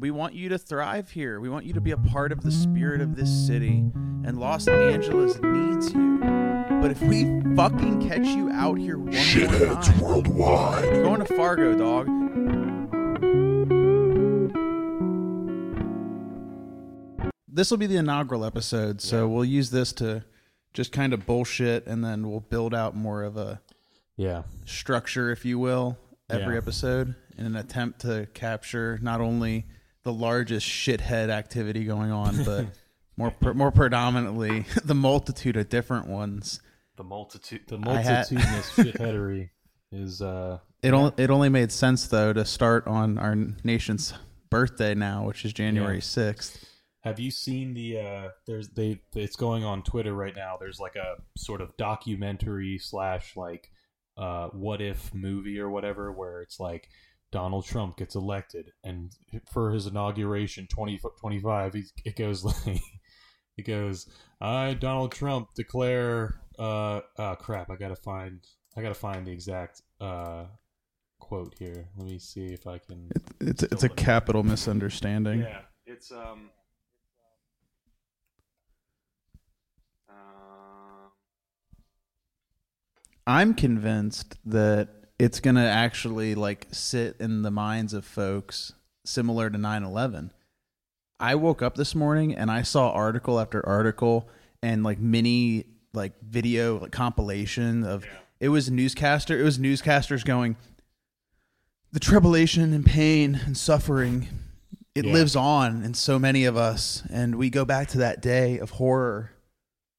We want you to thrive here. We want you to be a part of the spirit of this city. And Los Angeles needs you. But if we fucking catch you out here one Shitheads time, worldwide. you're going to Fargo, dog. This will be the inaugural episode, so we'll use this to just kind of bullshit, and then we'll build out more of a Yeah. structure, if you will, every Yeah. episode in an attempt to capture not only the largest shithead activity going on, but more pre- more predominantly the multitude of different ones. The multitude, the I had- shitheadery is uh It only it only made sense though to start on our nation's birthday now, which is January Yeah. sixth. Have you seen the uh there's they it's going on Twitter right now. There's like a sort of documentary slash like uh what if movie or whatever where it's like Donald Trump gets elected and for his inauguration 2025 he's it goes like it goes I Donald Trump declare uh oh crap I got to find I got to find the exact uh quote here. Let me see if I can It's it's a capital misunderstanding. yeah, it's um. Uh, I'm convinced that it's going to actually like sit in the minds of folks similar to 9/11. I woke up this morning and I saw article after article and like mini like video like compilation of it was newscaster it was newscasters going the tribulation and pain and suffering it Yeah. lives on in so many of us and we go back to that day of horror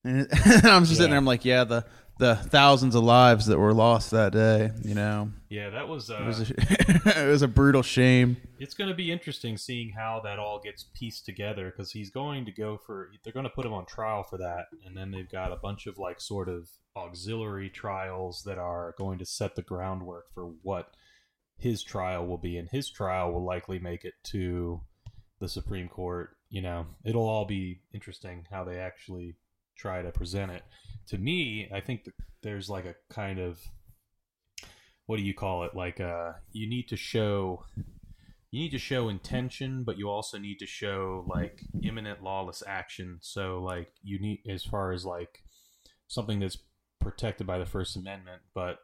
and, it, and I'm just sitting there I'm like yeah the the thousands of lives that were lost that day you know yeah, that was. Uh, it was a, it was a brutal shame it's going to be interesting seeing how that all gets pieced together because he's going to go for. They're going to put him on trial for that, and then they've got a bunch of like sort of auxiliary trials that are going to set the groundwork for what his trial will be, and his trial will likely make it to the Supreme Court. You know, it'll all be interesting how they actually try to present it. To me, I think there's like a kind of what do you call it? Like, uh, you need to show you need to show intention, but you also need to show like imminent lawless action. So, like, you need as far as like something that's protected by the First Amendment, but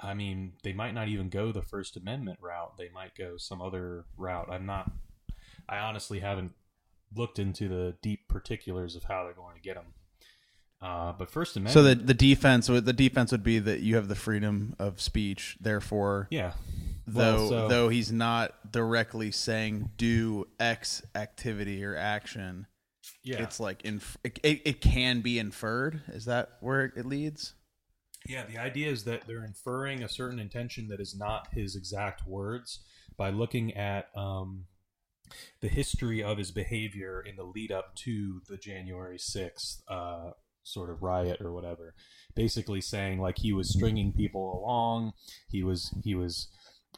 I mean, they might not even go the First Amendment route. They might go some other route. I'm not. I honestly haven't looked into the deep particulars of how they're going to get them. Uh, but First Amendment. so the the defense would the defense would be that you have the freedom of speech therefore yeah, though Well, so- though he's not directly saying do x activity or action yeah, it's like inf- it, it, it can be inferred. Is that where it leads? Yeah, the idea is that they're inferring a certain intention that is not his exact words by looking at um, the history of his behavior in the lead up to the January 6th uh, sort of riot or whatever. Basically saying like he was stringing people along, he was he was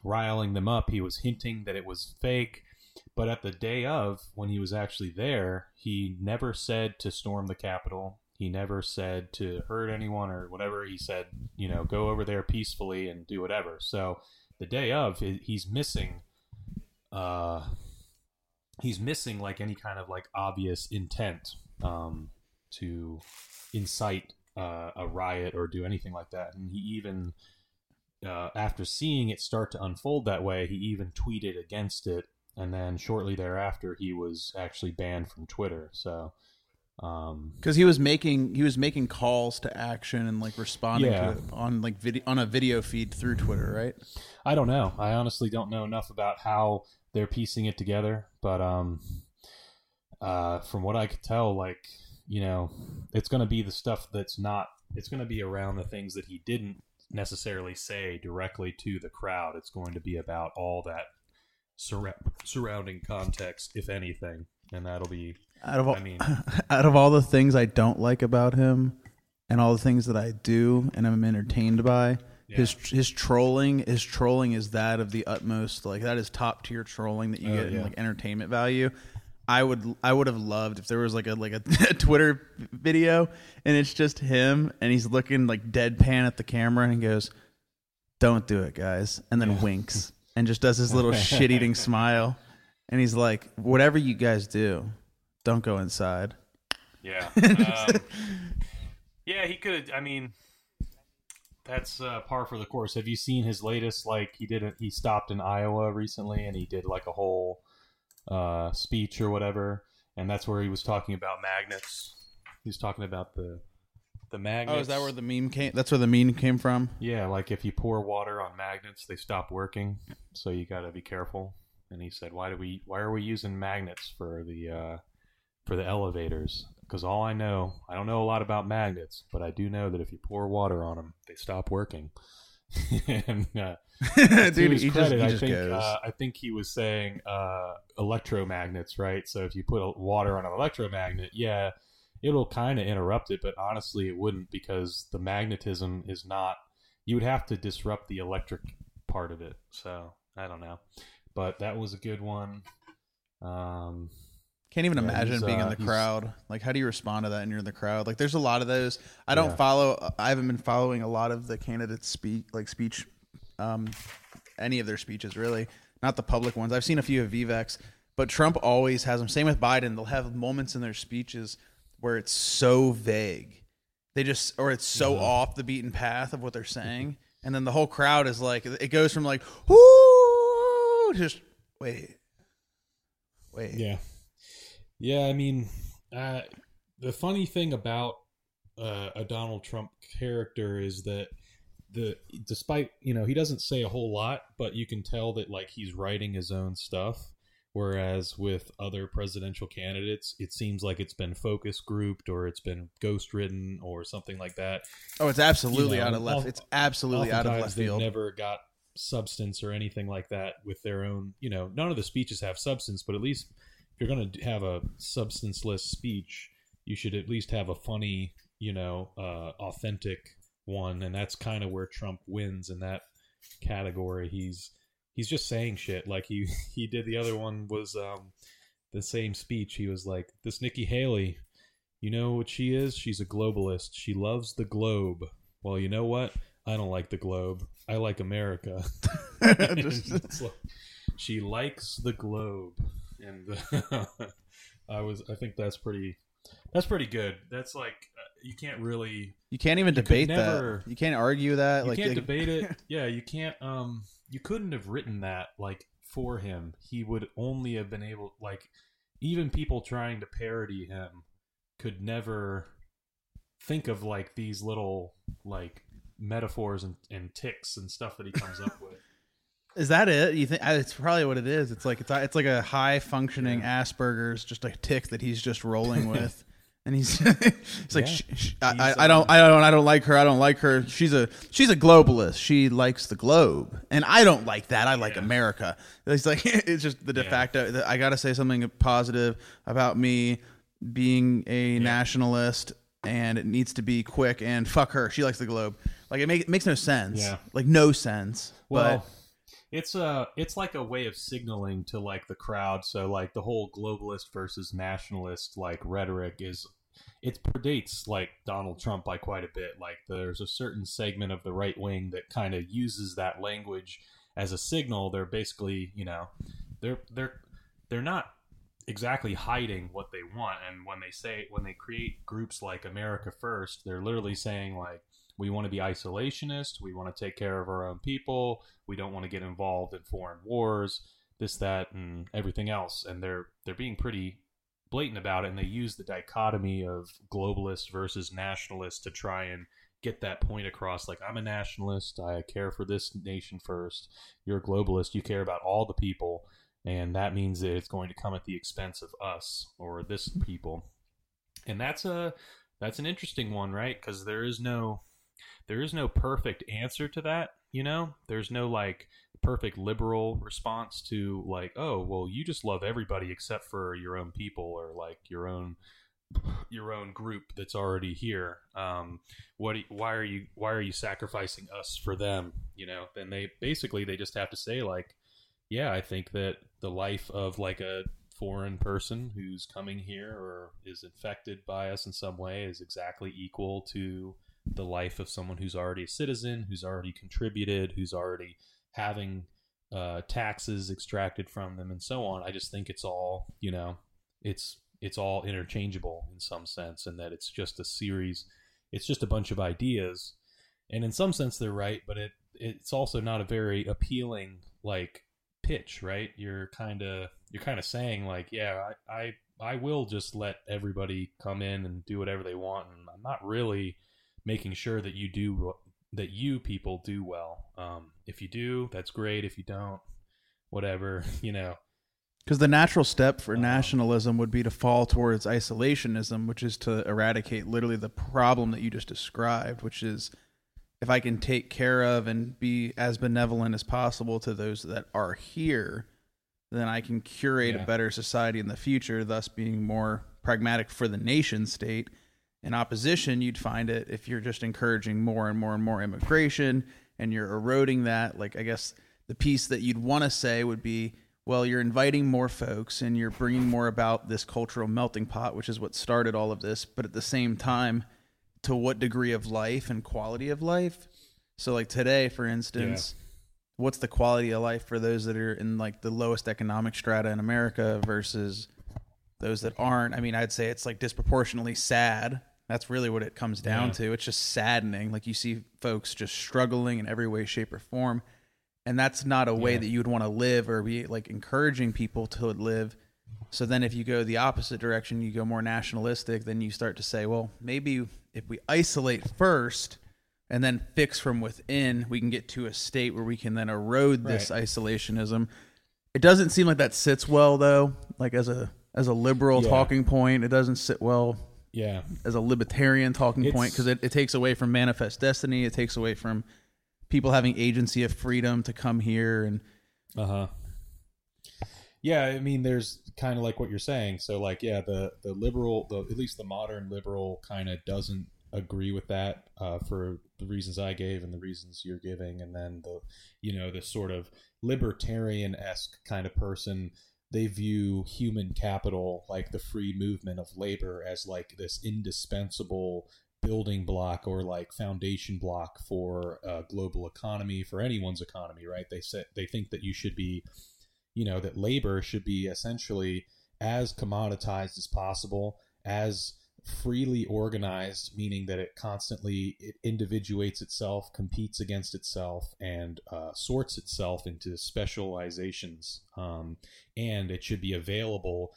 riling them up, he was hinting that it was fake. But at the day of, when he was actually there, he never said to storm the Capitol. He never said to hurt anyone or whatever. He said, you know, go over there peacefully and do whatever. So the day of, he's missing, uh, he's missing like any kind of like obvious intent um, to incite uh, a riot or do anything like that. And he even, uh, after seeing it start to unfold that way, he even tweeted against it. And then shortly thereafter, he was actually banned from Twitter. So, um, because he was making he was making calls to action and like responding Yeah. to it on like video on a video feed through twitter right I don't know. I honestly don't know enough about how they're piecing it together, but um, uh, from what I could tell, like you know, it's going to be the stuff that's not. It's going to be around the things that he didn't necessarily say directly to the crowd. It's going to be about all that surra- surrounding context, if anything, and that'll be. out of all I mean- out of all the things i don't like about him and all the things that i do and i'm entertained by his his trolling his trolling is that of the utmost like that is top tier trolling that you Oh, get in like entertainment value I would I would have loved if there was like a like a, Twitter video and it's just him and he's looking like deadpan at the camera and he goes, "Don't do it, guys," and then winks and just does his little shit eating smile. and he's like, "Whatever you guys do, don't go inside." Yeah. Um, yeah, he could. I mean, that's uh, par for the course. Have you seen his latest? Like, he did. A, he stopped in Iowa recently, and he did like a whole uh, speech or whatever, and that's where he was talking about magnets. He was talking about the the magnets. Oh, is that where the meme came? That's where the meme came from. Yeah, like if you pour water on magnets, they stop working. So you got to be careful. And he said, "Why do we? Why are we using magnets for the uh, for the elevators? Because all I know, I don't know a lot about magnets, but I do know that if you pour water on them, they stop working." and uh, to Dude, his he just, credit, I think uh, I think he was saying uh, electromagnets, right? So if you put a, water on an electromagnet, yeah, it'll kind of interrupt it, but honestly, it wouldn't because the magnetism is not. You would have to disrupt the electric part of it. So I don't know, but that was a good one. Um, Can't even Yeah, imagine being uh, in the crowd. Like, how do you respond to that? And you're in the crowd. Like, there's a lot of those. I don't Yeah. follow. I haven't been following a lot of the candidates' speak, like speech, um, any of their speeches really. Not the public ones. I've seen a few of Vivek's, but Trump always has them. Same with Biden. They'll have moments in their speeches where it's so vague. They just, or it's so Mhm. off the beaten path of what they're saying, and then the whole crowd is like, it goes from like, whoo, just wait, wait. Yeah, yeah. I mean, uh, the funny thing about uh, a Donald Trump character is that the despite you know he doesn't say a whole lot, but you can tell that like he's writing his own stuff. Whereas with other presidential candidates, it seems like it's been focus grouped or it's been ghost written or something like that. Oh, it's absolutely You know, out of left. off- it's absolutely out of left field. never got substance or anything like that with their own. You know, none of the speeches have substance, but at least you're going to have a substanceless speech, you should at least have a funny, you know, uh, authentic one, and that's kind of where Trump wins in that category. He's he's just saying shit like he he did. The other one was um, the same speech. He was like, "This Nikki Haley." You know what she is? She's a globalist. She loves the globe. Well, you know what? I don't like the globe. I like America. Just- like, she likes the globe, and I was. I think that's pretty. That's pretty good. That's like uh, you can't really. you can't even could debate never- that. You can't argue that. You like, can't debate it. Yeah, you can't. Um, you couldn't have written that like for him. He would only have been able like even people trying to parody him could never think of like these little like metaphors and, and ticks and stuff that he comes up with. Is that it? You think uh, it's probably what it is? It's like it's it's like a high functioning Asperger's, just a tick that he's just rolling with, and he's it's like Yeah. sh- sh- I, He's, I, I don't um, I don't I don't like her. I don't like her. She's a she's a globalist. She likes the globe, and I don't like that. I like Yeah. America. It's like it's just the de Yeah. facto. I got to say something positive about me being a nationalist. And it needs to be quick and fuck her. She likes the globe. Like it, make, it makes no sense. Yeah. Like no sense. Well, but it's a it's like a way of signaling to like the crowd. So like the whole globalist versus nationalist like rhetoric is it predates like Donald Trump by quite a bit. Like there's a certain segment of the right wing that kind of uses that language as a signal. They're basically, you know, they're they're they're not exactly hiding what they want and when they say when they create groups like America First, they're literally saying like we want to be isolationist, we want to take care of our own people, we don't want to get involved in foreign wars, this that and everything else. And they're they're being pretty blatant about it and they use the dichotomy of globalist versus nationalist to try and get that point across. Like I'm a nationalist, I care for this nation first. You're a globalist, you care about all the people. And that means that it's going to come at the expense of us or this people. And that's a that's an interesting one, right? Cuz there is no there is no perfect answer to that, you know? There's no like perfect liberal response to like, oh, well, you just love everybody except for your own people or like your own your own group that's already here. Um, what? why are you? Why are you sacrificing us for them? You know. Then they basically they just have to say like, yeah, I think that the life of like a foreign person who's coming here or is infected by us in some way is exactly equal to the life of someone who's already a citizen, who's already contributed, who's already having uh, taxes extracted from them and so on. I just think it's all you know, it's it's all interchangeable in some sense, and that it's just a series, it's just a bunch of ideas, and in some sense they're right, but it it's also not a very appealing like pitch, right? You're kind of you're kind of saying like, yeah, I, I I will just let everybody come in and do whatever they want, and I'm not really making sure that you do that you people do well. Um, if you do, that's great. If you don't, whatever, you know. Because the natural step for Um, nationalism would be to fall towards isolationism, which is to eradicate literally the problem that you just described, which is if I can take care of and be as benevolent as possible to those that are here, then I can curate Yeah. a better society in the future, thus being more pragmatic for the nation state. In opposition, you'd find it if you're just encouraging more and more and more immigration and you're eroding that. Like, I guess the piece that you'd want to say would be, well, you're inviting more folks and you're bringing more about this cultural melting pot, which is what started all of this. But at the same time, to what degree of life and quality of life? So, like today, for instance, what's the quality of life for those that are in like the lowest economic strata in America versus those that aren't? I mean, I'd say it's like disproportionately sad. That's really what it comes down Yeah. to. It's just saddening. Like you see folks just struggling in every way, shape, or form. And that's not a way Yeah. that you would want to live or be like encouraging people to live. So then if you go the opposite direction, you go more nationalistic, then you start to say, well, maybe if we isolate first and then fix from within, we can get to a state where we can then erode this Right. isolationism. It doesn't seem like that sits well though, like as a as a liberal Yeah. talking point. It doesn't sit well Yeah, as a libertarian talking point because it, it takes away from manifest destiny. It takes away from people having agency of freedom to come here and Uh huh. Yeah, I mean, there's kind of like what you're saying. So, like, yeah, the the liberal, the at least the modern liberal, kind of doesn't agree with that uh, for the reasons I gave and the reasons you're giving, and then the, you know, the sort of libertarian esque kind of person. They view human capital, like the free movement of labor, as like this indispensable building block or like foundation block for a global economy for anyone's economy right? They say they think that you should be you know that labor should be essentially as commoditized as possible as freely organized meaning that it constantly it individuates itself competes against itself and uh, sorts itself into specializations um, and it should be available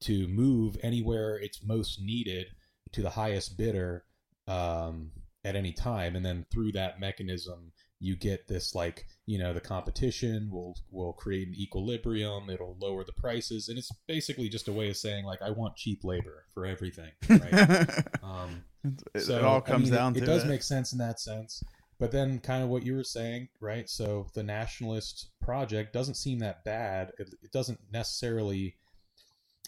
to move anywhere it's most needed to the highest bidder um, at any time, and then through that mechanism, you get this like you know the competition will will create an equilibrium. It'll lower the prices, and it's basically just a way of saying like I want cheap labor for everything. Right? um, it, so, it all I comes mean, down it, to does it. make sense in that sense. But then, kind of what you were saying, right? So the nationalist project doesn't seem that bad. It, it doesn't necessarily,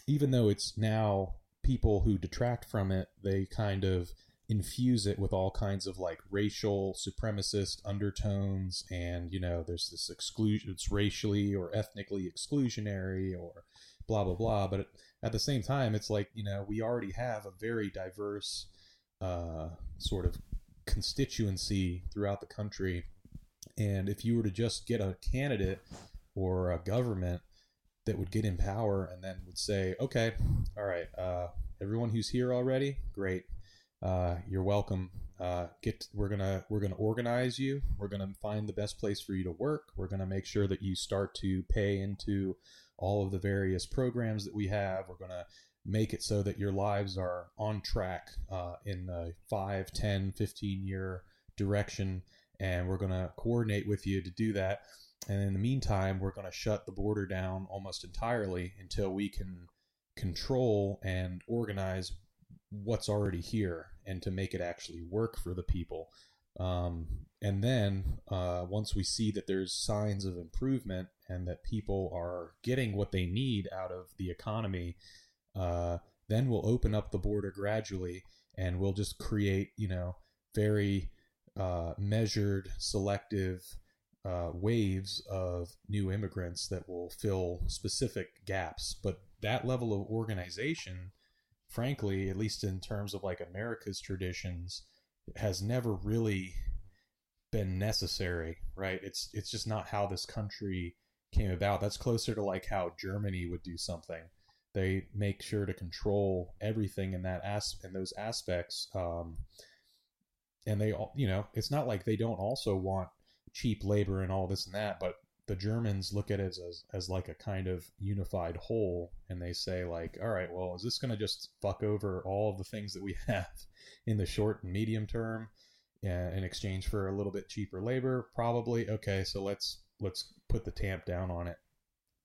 even though it's now people who detract from it, they kind of infuse it with all kinds of like racial supremacist undertones, and you know, there's this exclusion. It's racially or ethnically exclusionary, or blah blah blah. But at the same time, it's like you know, we already have a very diverse uh, sort of constituency throughout the country. And if you were to just get a candidate or a government that would get in power and then would say, okay, all right, uh, everyone who's here already, great, uh, you're welcome. Uh, get we're gonna we're gonna organize you. We're gonna find the best place for you to work. We're gonna make sure that you start to pay into all of the various programs that we have. We're gonna make it so that your lives are on track uh, in the 5 10 15 year direction and we're going to coordinate with you to do that and in the meantime we're going to shut the border down almost entirely until we can control and organize what's already here and to make it actually work for the people. Um, and then uh, once we see that there's signs of improvement and that people are getting what they need out of the economy uh, then we'll open up the border gradually and we'll just create you know very uh, measured selective uh, waves of new immigrants that will fill specific gaps. But that level of organization frankly at least in terms of like america's traditions has never really been necessary right it's it's just not how this country came about. That's closer to like how Germany would do something. They make sure to control everything in that as in those aspects. Um, and they all, you know, it's not like they don't also want cheap labor and all this and that, but the Germans look at it as, as like a kind of unified whole, and they say like, all right, well, is this going to just fuck over all of the things that we have in the short and medium term, uh, in exchange for a little bit cheaper labor? Probably. Okay, so let's let's put the tamp down on it.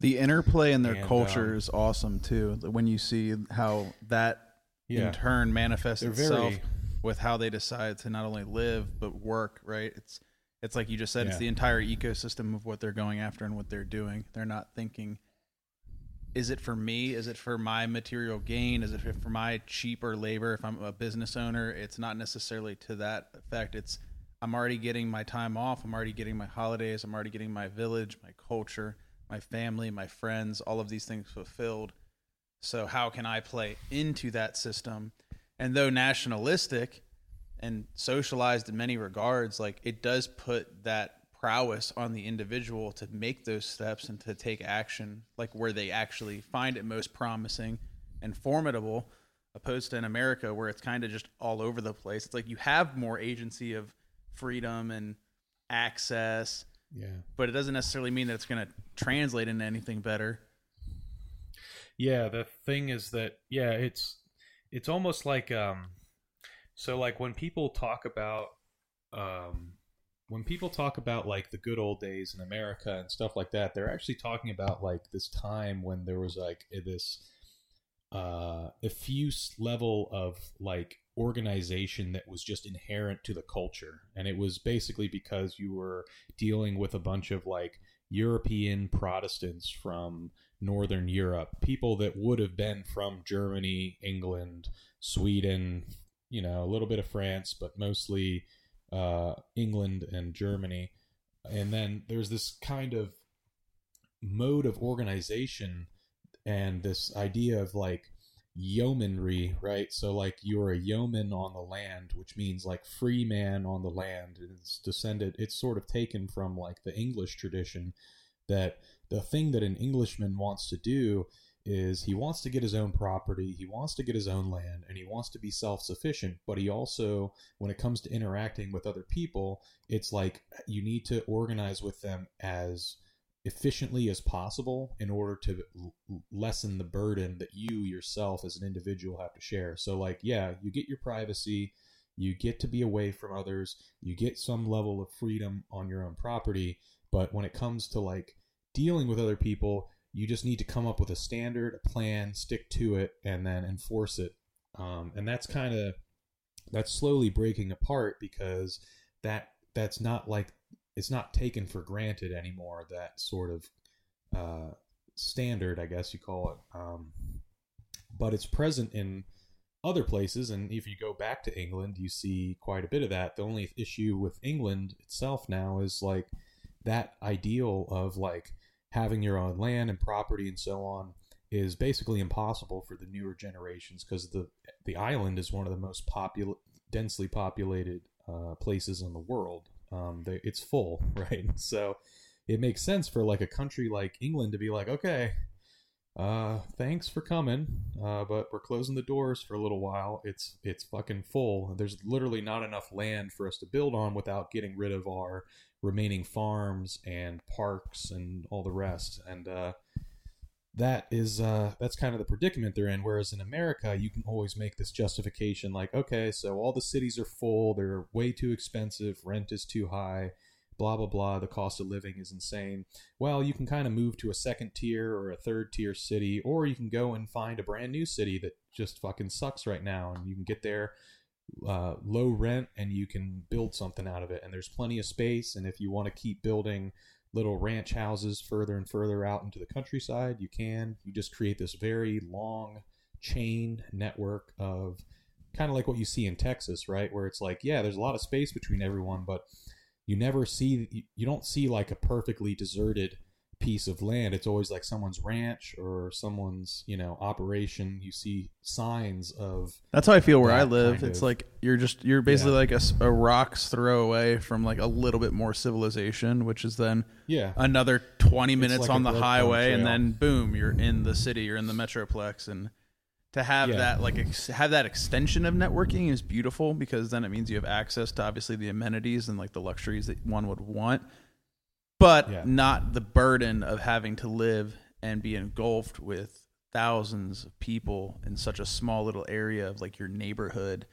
The interplay in their And, culture um, is awesome too. When you see how that Yeah, in turn manifests itself very with how they decide to not only live but work. Right? It's it's like you just said. It's the entire ecosystem of what they're going after and what they're doing. They're not thinking. Is it for me? Is it for my material gain? Is it for my cheaper labor? If I'm a business owner, it's not necessarily to that effect. It's I'm already getting my time off. I'm already getting my holidays. I'm already getting my village, my culture, my family, my friends, all of these things fulfilled. So how can I play into that system? And though nationalistic and socialized in many regards, like it does put that prowess on the individual to make those steps and to take action, like where they actually find it most promising and formidable, opposed to in America where it's kind of just all over the place. It's like you have more agency of freedom and access, yeah. but it doesn't necessarily mean that it's going to translate into anything better. Yeah, the thing is that yeah, it's it's almost like um so like when people talk about um when people talk about like the good old days in America and stuff like that, they're actually talking about like this time when there was like this uh effuse level of like organization that was just inherent to the culture. And it was basically because you were dealing with a bunch of like European Protestants from Northern Europe, people that would have been from Germany, England, Sweden, you know, a little bit of France, but mostly uh, England and Germany. And then there's this kind of mode of organization and this idea of like yeomanry, right? So like you're a yeoman on the land, which means like free man on the land. And it's descended. It's sort of taken from like the English tradition that the thing that an Englishman wants to do is he wants to get his own property, he wants to get his own land, and he wants to be self sufficient. But he also, when it comes to interacting with other people, it's like you need to organize with them as efficiently as possible in order to lessen the burden that you yourself as an individual have to share. So, like, yeah, you get your privacy, you get to be away from others, you get some level of freedom on your own property. But when it comes to like dealing with other people, you just need to come up with a standard, a plan, stick to it, and then enforce it. Um, and that's kind of that's slowly breaking apart because that that's not like it's not taken for granted anymore. That sort of uh, standard, I guess you call it, um, but it's present in other places. And if you go back to England, you see quite a bit of that. The only issue with England itself now is like that ideal of like having your own land and property and so on is basically impossible for the newer generations because the the island is one of the most popul- densely populated uh, places in the world. Um, they, it's full, right? So it makes sense for like a country like England to be like, okay, uh, thanks for coming, uh, but we're closing the doors for a little while. It's it's fucking full. There's literally not enough land for us to build on without getting rid of our remaining farms and parks and all the rest. And uh, that is uh, that's kind of the predicament they're in. Whereas in America, you can always make this justification, like, okay, so all the cities are full, they're way too expensive, rent is too high, blah blah blah. The cost of living is insane. Well, you can kind of move to a second tier or a third tier city, or you can go and find a brand new city that just fucking sucks right now, and you can get there uh, low rent and you can build something out of it. And there's plenty of space. And if you want to keep building little ranch houses further and further out into the countryside, you can. You just create this very long chain network of kind of like what you see in Texas, right? Where it's like, yeah, there's a lot of space between everyone, but you never see, you don't see like a perfectly deserted piece of land it's always like someone's ranch or someone's you know operation you see signs of That's how I feel where I live. kind It's of- like you're just you're basically Yeah. like a rocks throw away from like a little bit more civilization, which is then yeah another 20 minutes like on the highway and then boom, you're in the city, you're in the metroplex and to have Yeah. that like ex- have that extension of networking is beautiful because then it means you have access to obviously the amenities and like the luxuries that one would want but Yeah. not the burden of having to live and be engulfed with thousands of people in such a small little area of like your neighborhood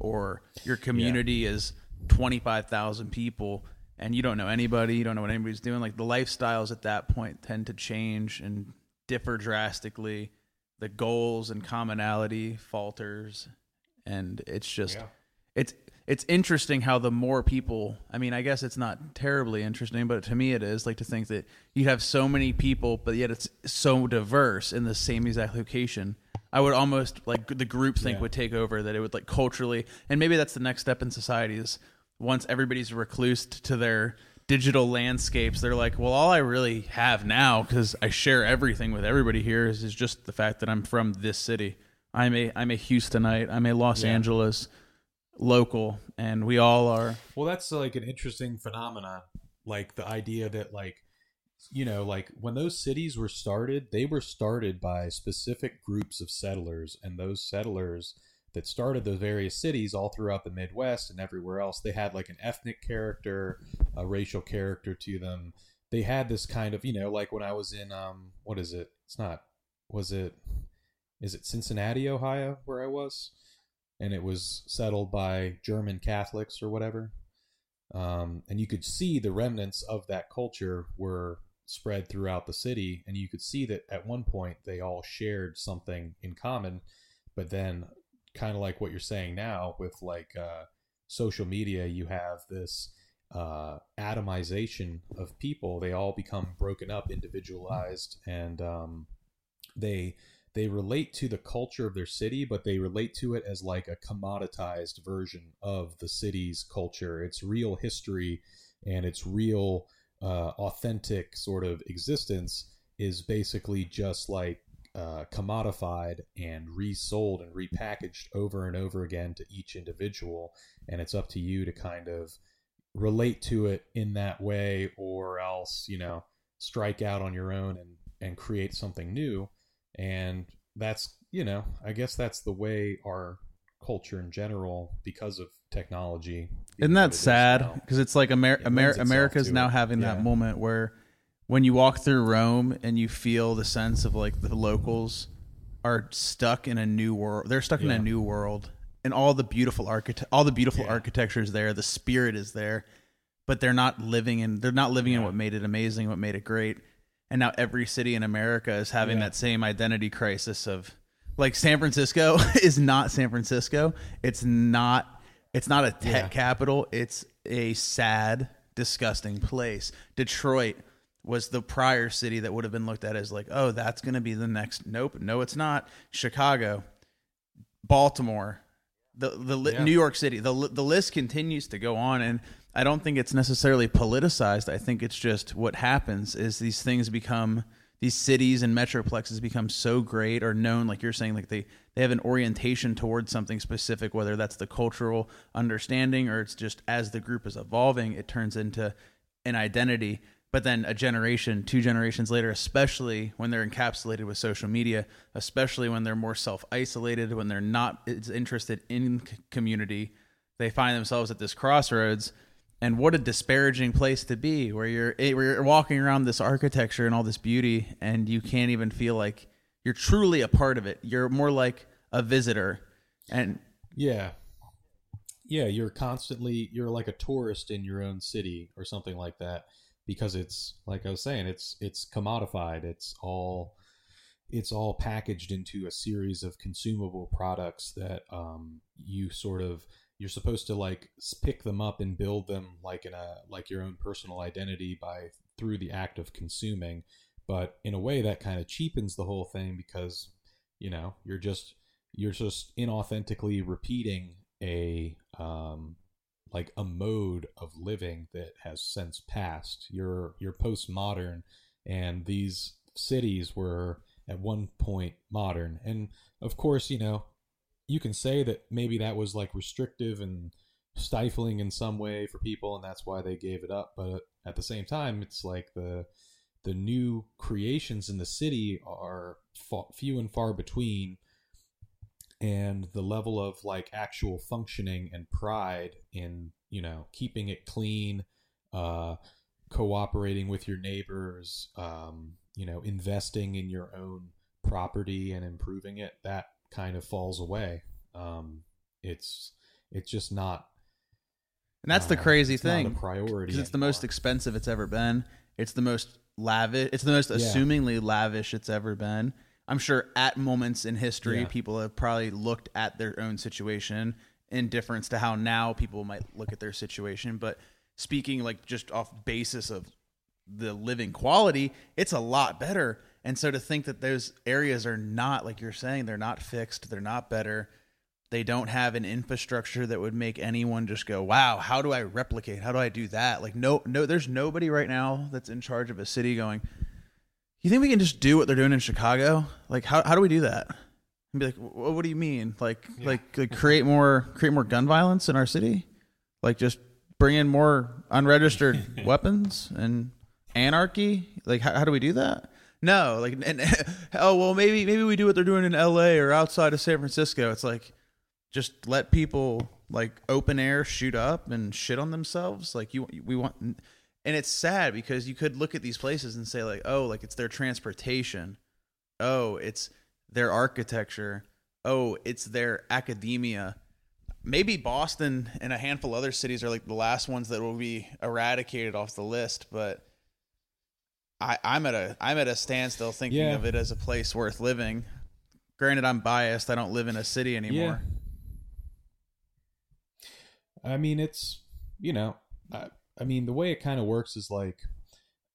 or your community is 25,000 people and you don't know anybody, you don't know what anybody's doing. Like the lifestyles at that point tend to change and differ drastically. The goals and commonality falters and it's just Yeah. it's it's interesting how the more people i mean i guess it's not terribly interesting but to me it is like to think that you have so many people but yet it's so diverse in the same exact location i would almost like the group think Yeah. would take over that it would like culturally and maybe that's the next step in society is once everybody's reclused to their digital landscapes they're like well all i really have now because i share everything with everybody here is, is just the fact that i'm from this city i'm a i'm a houstonite i'm a los Yeah. angeles local and we all are Well, that's like an interesting phenomenon. Like the idea that, like, you know, like when those cities were started, they were started by specific groups of settlers, and those settlers that started the various cities all throughout the Midwest and everywhere else, they had like an ethnic character, a racial character to them. They had this kind of, you know, like when I was in, um, what is it? It's not. Was it? Is it Cincinnati, Ohio, where I was? And it was settled by German Catholics or whatever. Um, and you could see the remnants of that culture were spread throughout the city, and you could see that at one point they all shared something in common, but then kind of like what you're saying now with like uh, social media, you have this uh, atomization of people. They all become broken up, individualized, and um, they they relate to the culture of their city, but they relate to it as like a commoditized version of the city's culture. Its real history and its real uh, authentic sort of existence is basically just like uh, commodified and resold and repackaged over and over again to each individual. And it's up to you to kind of relate to it in that way or else, you know, strike out on your own and, and create something new and that's you know i guess that's the way our culture in general because of technology isn't that sad because it's like Amer- It Amer- america's now it. having Yeah. that moment where when you walk through rome and you feel the sense of like the locals are stuck in a new world they're stuck in a new world and all the beautiful architect all the beautiful Yeah. architecture is there the spirit is there but they're not living in they're not living in what made it amazing what made it great and now every city in america is having Yeah. that same identity crisis of like san francisco is not san francisco it's not it's not a tech Yeah. capital it's a sad disgusting place detroit was the prior city that would have been looked at as like oh that's going to be the next nope no it's not chicago baltimore the the Yeah. New York City. The the list continues to go on, and I don't think it's necessarily politicized. I think it's just what happens is these things become these cities and metroplexes become so great or known, like you're saying, like they they have an orientation towards something specific, whether that's the cultural understanding or it's just as the group is evolving, it turns into an identity. But then a generation, two generations later, especially when they're encapsulated with social media, especially when they're more self isolated, when they're not as interested in community, they find themselves at this crossroads. And what a disparaging place to be, where you're eh, where you're walking around this architecture and all this beauty, and you can't even feel like you're truly a part of it. You're more like a visitor, and yeah. Yeah you're constantly you're like a tourist in your own city or something like that because it's like i was saying it's it's commodified. It's all it's all packaged into a series of consumable products that um, you sort of you're supposed to like pick them up and build them like in a like your own personal identity by through the act of consuming but in a way that kind of cheapens the whole thing because you know you're just you're just inauthentically repeating a um like a mode of living that has since passed you're you're postmodern and these cities were at one point modern. And of course, you know, you can say that maybe that was like restrictive and stifling in some way for people, and that's why they gave it up. But at the same time, it's like the the new creations in the city are few and far between and the level of like actual functioning and pride in you know keeping it clean uh cooperating with your neighbors um you know investing in your own property and improving it that kind of falls away um it's it's just not and that's the uh, crazy thing priority because it's the most expensive it's ever been it's the most lavish it's the most yeah. assumingly lavish it's ever been i'm sure at moments in history yeah. people have probably looked at their own situation in difference to how now people might look at their situation but speaking like just off basis of the living quality, it's a lot better. And so to think that those areas are not like you're saying, they're not fixed, they're not better. They don't have an infrastructure that would make anyone just go, "Wow, how do I replicate? How do I do that?" Like no no there's nobody right now that's in charge of a city going, "You think we can just do what they're doing in Chicago? Like how how do we do that?" And be like, "What, do you mean? Like yeah. like like create more create more gun violence in our city? Like just bring in more unregistered weapons and anarchy? Like, how, how do we do that? No, like, and, oh well, maybe maybe we do what they're doing in L.A. or outside of San Francisco. It's like just let people like open air shoot up and shit on themselves. Like you, we want, and it's sad because you could look at these places and say like, oh, like it's their transportation, oh, it's their architecture, oh, it's their academia. Maybe Boston and a handful of other cities are like the last ones that will be eradicated off the list, but I, I'm at a I'm at a standstill thinking yeah. of it as a place worth living. Granted, I'm biased. I don't live in a city anymore. Yeah. I mean, it's you know, I, I mean, the way it kind of works is like,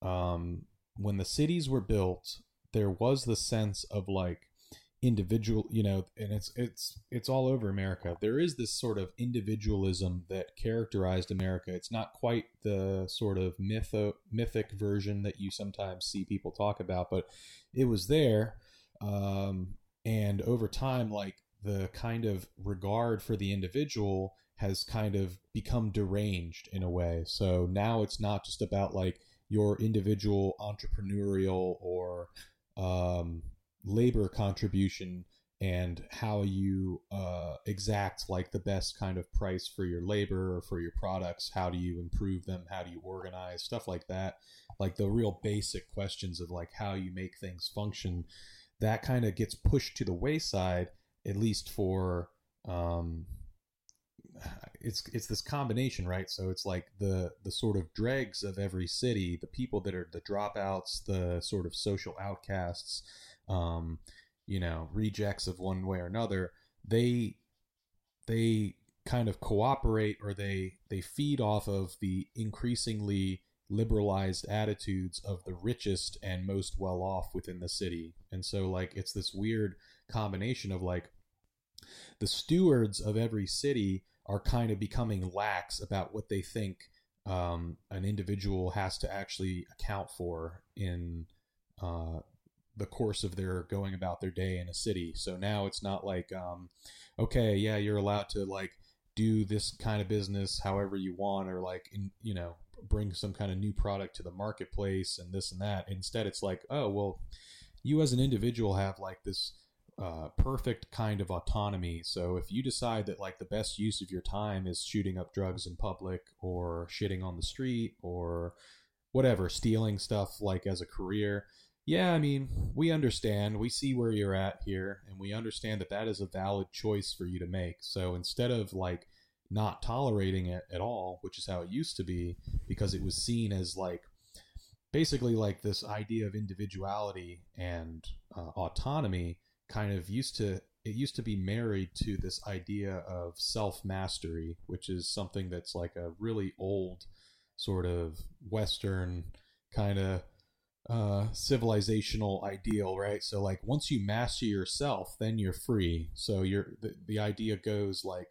um, when the cities were built, there was the sense of like individual you know and it's it's it's all over america. There is this sort of individualism that characterized america. It's not quite the sort of mytho mythic version that you sometimes see people talk about but it was there. Um and over time like the kind of regard for the individual has kind of become deranged in a way. So now it's not just about like your individual entrepreneurial or um labor contribution and how you uh, exact like the best kind of price for your labor or for your products. How do you improve them? How do you organize? Stuff like that. Like the real basic questions of like how you make things function that kind of gets pushed to the wayside at least for um it's it's this combination right so it's like the the sort of dregs of every city the people that are the dropouts the sort of social outcasts um, you know, rejects of one way or another, they they kind of cooperate or they they feed off of the increasingly liberalized attitudes of the richest and most well off within the city. And so like it's this weird combination of like the stewards of every city are kind of becoming lax about what they think um, an individual has to actually account for in uh, the course of their going about their day in a city. So now it's not like, um, okay, yeah, you're allowed to like do this kind of business however you want, or like, in, you know, bring some kind of new product to the marketplace and this and that. Instead, it's like, oh, well, you as an individual have like this uh, perfect kind of autonomy. So if you decide that like the best use of your time is shooting up drugs in public or shitting on the street or whatever, stealing stuff like as a career, yeah, I mean, we understand. We see where you're at here, and we understand that that is a valid choice for you to make. So instead of like not tolerating it at all, which is how it used to be, because it was seen as like basically like this idea of individuality and uh, autonomy kind of used to it used to be married to this idea of self mastery, which is something that's like a really old sort of Western kind of uh, civilizational ideal, right? So like once you master yourself, then you're free. So you're the, the idea goes like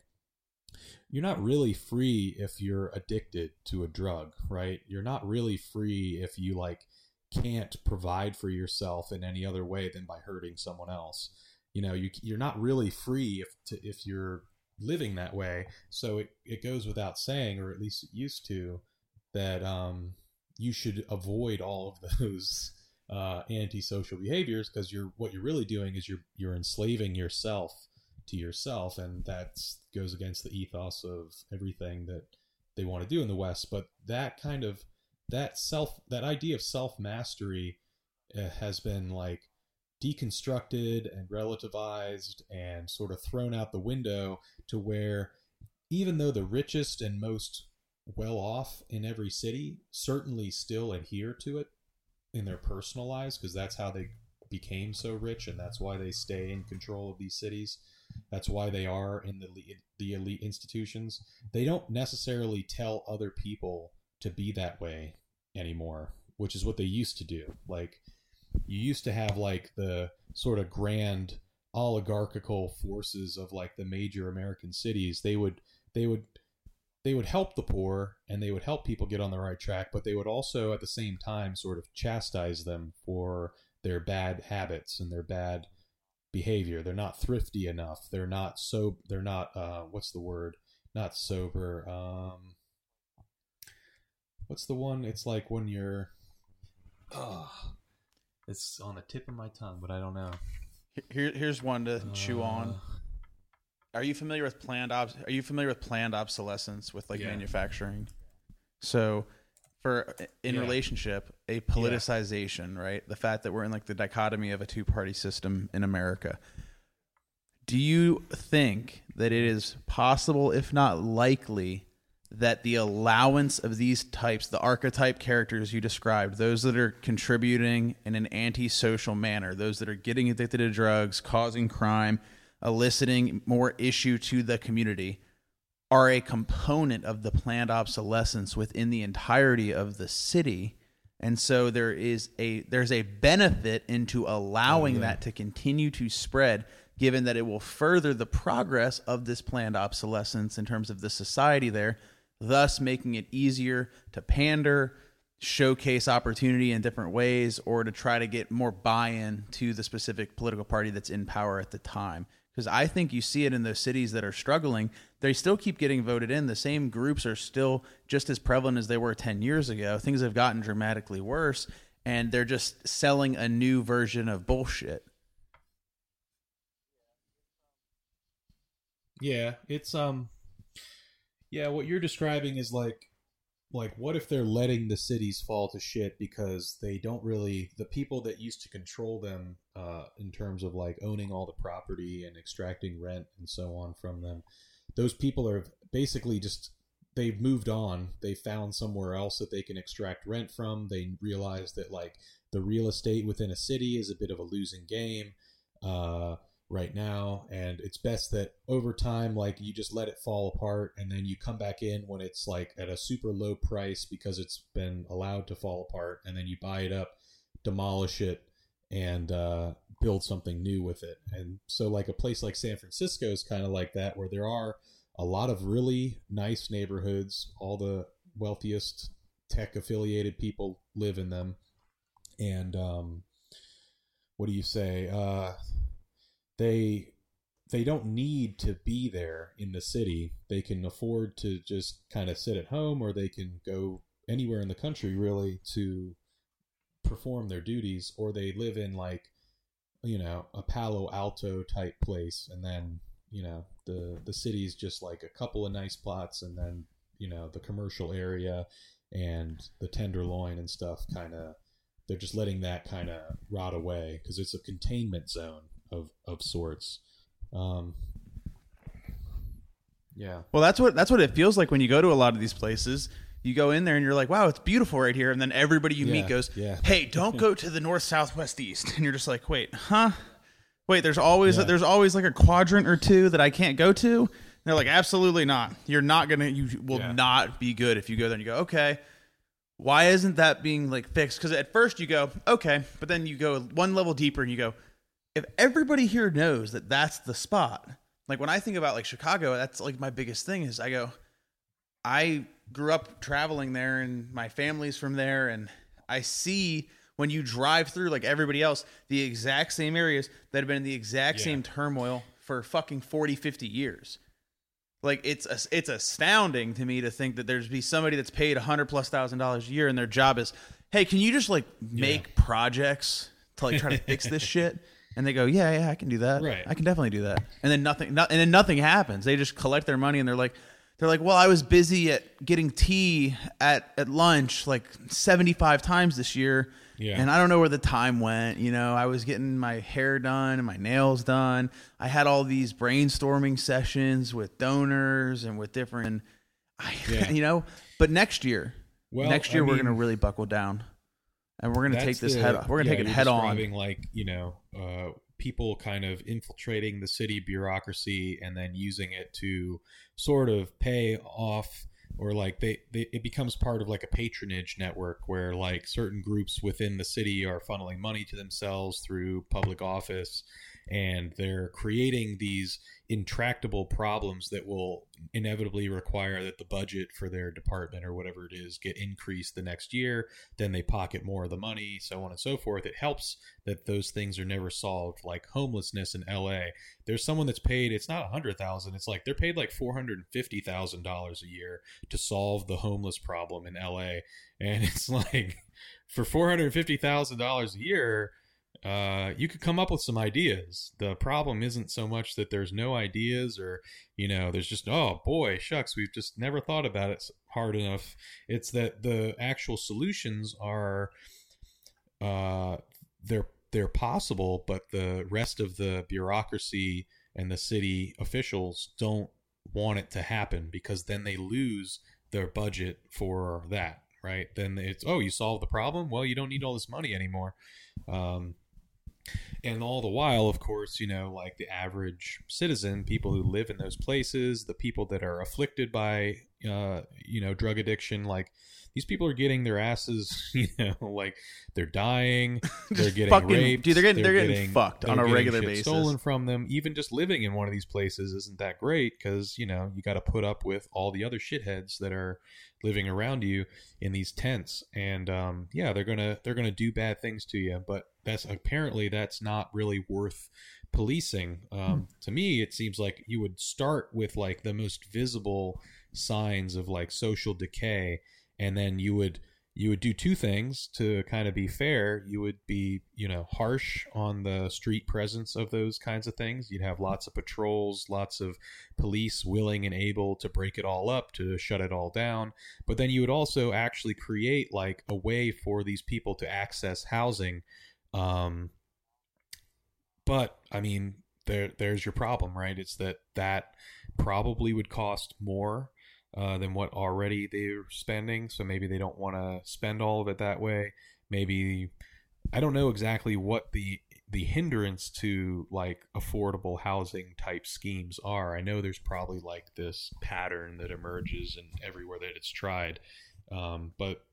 you're not really free if you're addicted to a drug, right? You're not really free if you like can't provide for yourself in any other way than by hurting someone else. You know, you you're not really free if to, if you're living that way. So it, it goes without saying, or at least it used to, that um, you should avoid all of those uh, antisocial behaviors because you're what you're really doing is you're you're enslaving yourself to yourself, and that goes against the ethos of everything that they want to do in the West. But that kind of that self that idea of self mastery uh, has been like deconstructed and relativized and sort of thrown out the window to where even though the richest and most well off in every city certainly still adhere to it in their personal lives because that's how they became so rich and that's why they stay in control of these cities. That's why they are in the the elite institutions. They don't necessarily tell other people to be that way anymore which is what they used to do like you used to have like the sort of grand oligarchical forces of like the major American cities. They would they would they would help the poor and they would help people get on the right track, but they would also at the same time sort of chastise them for their bad habits and their bad behavior. They're not thrifty enough. They're not so they're not uh what's the word? Not sober. Um what's the one? It's like when you're oh, it's on the tip of my tongue, but I don't know. Here, here's one to chew on. Uh, Are you familiar with planned obs- Are you familiar with planned obsolescence with like Yeah. manufacturing? So, for in Yeah. relationship, a politicization, right? The fact that we're in like the dichotomy of a two party system in America. Do you think that it is possible, if not likely, that the allowance of these types, the archetype characters you described, those that are contributing in an antisocial manner, those that are getting addicted to drugs, causing crime, eliciting more issue to the community, are a component of the planned obsolescence within the entirety of the city. And so there is a there's a benefit into allowing Oh, yeah. that to continue to spread given that it will further the progress of this planned obsolescence in terms of the society there, thus making it easier to pander, showcase opportunity in different ways, or to try to get more buy in to the specific political party that's in power at the time. Because I think you see it in those cities that are struggling, they still keep getting voted in. The same groups are still just as prevalent as they were 10 years ago. Things have gotten dramatically worse, and they're just selling a new version of bullshit. Yeah, it's um yeah, what you're describing is like like what if they're letting the cities fall to shit because they don't really the people that used to control them uh in terms of like owning all the property and extracting rent and so on from them. Those people are basically just they've moved on. They found somewhere else that they can extract rent from. They realize that like the real estate within a city is a bit of a losing game. Uh right now and it's best that over time like you just let it fall apart and then you come back in when it's like at a super low price because it's been allowed to fall apart and then you buy it up demolish it and uh, build something new with it. And so like a place like san francisco is kind of like that where there are a lot of really nice neighborhoods all the wealthiest tech affiliated people live in them. And um, what do you say? Uh, they they don't need to be there in the city. They can afford to just kind of sit at home or they can go anywhere in the country really to perform their duties or they live in like you know, a Palo Alto type place and then, you know, the the city's just like a couple of nice plots and then, you know, the commercial area and the tenderloin and stuff kind of they're just letting that kind of rot away because it's a containment zone of of sorts. Um, yeah, Well, that's what that's what it feels like when you go to a lot of these places. You go in there and you're like, "Wow, it's beautiful right here," and then everybody you Yeah, meet goes, yeah. "Hey, don't go to the north, south, west, east," and you're just like, "Wait, huh? Wait, there's always Yeah. there's always like a quadrant or two that I can't go to." And they're like, "Absolutely not. You're not gonna. You will Yeah. not be good if you go there." And you go, "Okay." Why isn't that being like fixed? Because at first you go, okay, but then you go one level deeper and you go, if everybody here knows that that's the spot, like when I think about like Chicago, that's like my biggest thing is I go, I grew up traveling there and my family's from there and I see when you drive through like everybody else the exact same areas that have been in the exact Yeah. same turmoil for fucking 40 50 years. Like it's it's astounding to me to think that there's be somebody that's paid a hundred plus thousand dollars a year and their job is hey can you just like make projects to like try to fix this shit and they go yeah yeah i can do that Right. i can definitely do that and then nothing no, and then nothing happens they just collect their money and they're like they're like well i was busy at getting tea at at lunch like 75 times this year Yeah. and I don't know where the time went. You know, I was getting my hair done and my nails done. I had all these brainstorming sessions with donors and with different, I, Yeah. you know. But next year, Well, next I year we're mean- gonna really buckle down, and we're gonna take this the- head. We're gonna yeah, take it head on. Like you know, uh, people kind of infiltrating the city bureaucracy and then using it to sort of pay off, or like they, they it becomes part of like a patronage network where like certain groups within the city are funneling money to themselves through public office. And they're creating these intractable problems that will inevitably require that the budget for their department or whatever it is get increased the next year then they pocket more of the money, so on and so forth. It helps that those things are never solved, like homelessness in LA. There's someone that's paid, it's not a hundred thousand, it's like they're paid like four hundred and fifty thousand dollars a year to solve the homeless problem in LA. And it's like for four hundred and fifty thousand dollars a year, uh, you could come up with some ideas. The problem isn't so much that there's no ideas or, you know, there's just, oh boy, shucks, we've just never thought about it hard enough. It's that the actual solutions are, uh, they're, they're possible, but the rest of the bureaucracy and the city officials don't want it to happen because then they lose their budget for that, right? Then it's, oh, you solved the problem? Well, you don't need all this money anymore. Um, and all the while, of course, you know, like the average citizen, people who live in those places, the people that are afflicted by, uh, you know, drug addiction, like these people are getting their asses, you know, like they're dying, they're getting fucking- raped, dude, they're getting- they're getting fucked they're on a regular basis. stolen from them. Even just living in one of these places isn't that great because you know you got to put up with all the other shitheads that are living around you in these tents, and um, yeah, they're gonna they're gonna do bad things to you. But that's apparently that's not really worth policing. Um, To me, it seems like you would start with like the most visible signs of like social decay, and then you would you would do two things to kind of be fair. You would be, you know, harsh on the street presence of those kinds of things. You'd have lots of patrols, lots of police willing and able to break it all up, to shut it all down. But then you would also actually create like a way for these people to access housing. Um, but I mean, there there's your problem, right? It's that that probably would cost more uh, than what already they're spending. So maybe they don't want to spend all of it that way. Maybe I don't know exactly what the the hindrance to like affordable housing type schemes are. I know there's probably like this pattern that emerges in everywhere that it's tried, um, but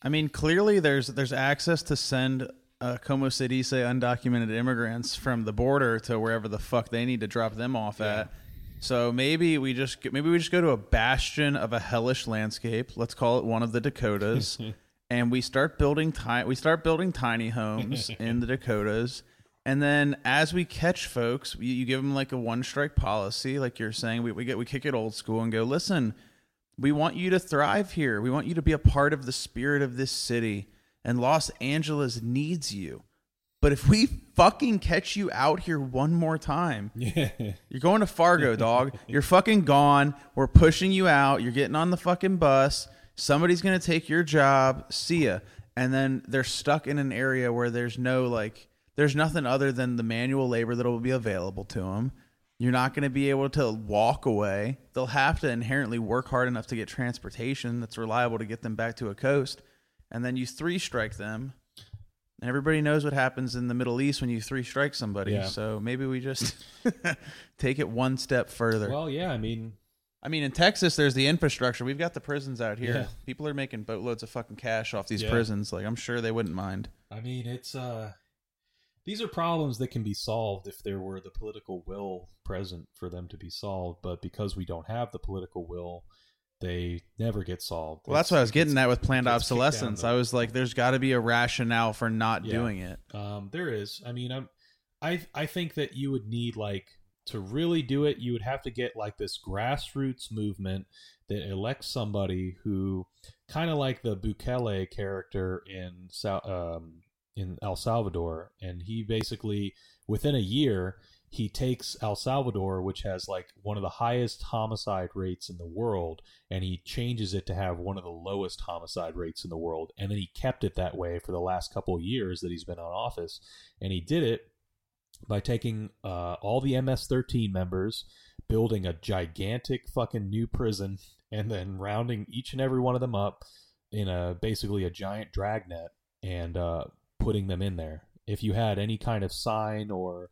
I mean, clearly there's there's access to send uh, Como City, say undocumented immigrants from the border to wherever the fuck they need to drop them off at. So maybe we just maybe we just go to a bastion of a hellish landscape. Let's call it one of the Dakotas, and we start building ti- we start building tiny homes in the Dakotas. And then as we catch folks, you, you give them like a one strike policy, like you're saying. We, we get we kick it old school and go, listen, we want you to thrive here. We want you to be a part of the spirit of this city. And Los Angeles needs you. But if we fucking catch you out here one more time, yeah, you're going to Fargo, dog. You're fucking gone. We're pushing you out. You're getting on the fucking bus. Somebody's going to take your job. See ya. And then they're stuck in an area where there's no, like, there's nothing other than the manual labor that will be available to them. You're not going to be able to walk away. They'll have to inherently work hard enough to get transportation that's reliable to get them back to a coast. And then you three strike them. And everybody knows what happens in the Middle East when you three strike somebody. Yeah. So maybe we just take it one step further. well, yeah. I mean, I mean, in Texas, there's the infrastructure. We've got the prisons out here. Yeah. People are making boatloads of fucking cash off these Yeah. prisons. Like, I'm sure they wouldn't mind. I mean, it's uh these are problems that can be solved if there were the political will present for them to be solved, but because we don't have the political will, they never get solved. Well, that's It's- what I was getting at with planned gets kicked down obsolescence. I was like, there's got to be a rationale for not Yeah. doing it. Um, there is. I mean, I'm, I I think that you would need like to really do it. You would have to get like this grassroots movement that elects somebody who, kind of like the Bukele character in um, in El Salvador, and he basically within a year he takes El Salvador, which has like one of the highest homicide rates in the world, and he changes it to have one of the lowest homicide rates in the world. And then he kept it that way for the last couple of years that he's been on office. And he did it by taking uh, all the MS 13 members, building a gigantic fucking new prison, and then rounding each and every one of them up in a basically a giant dragnet and uh, putting them in there. If you had any kind of sign or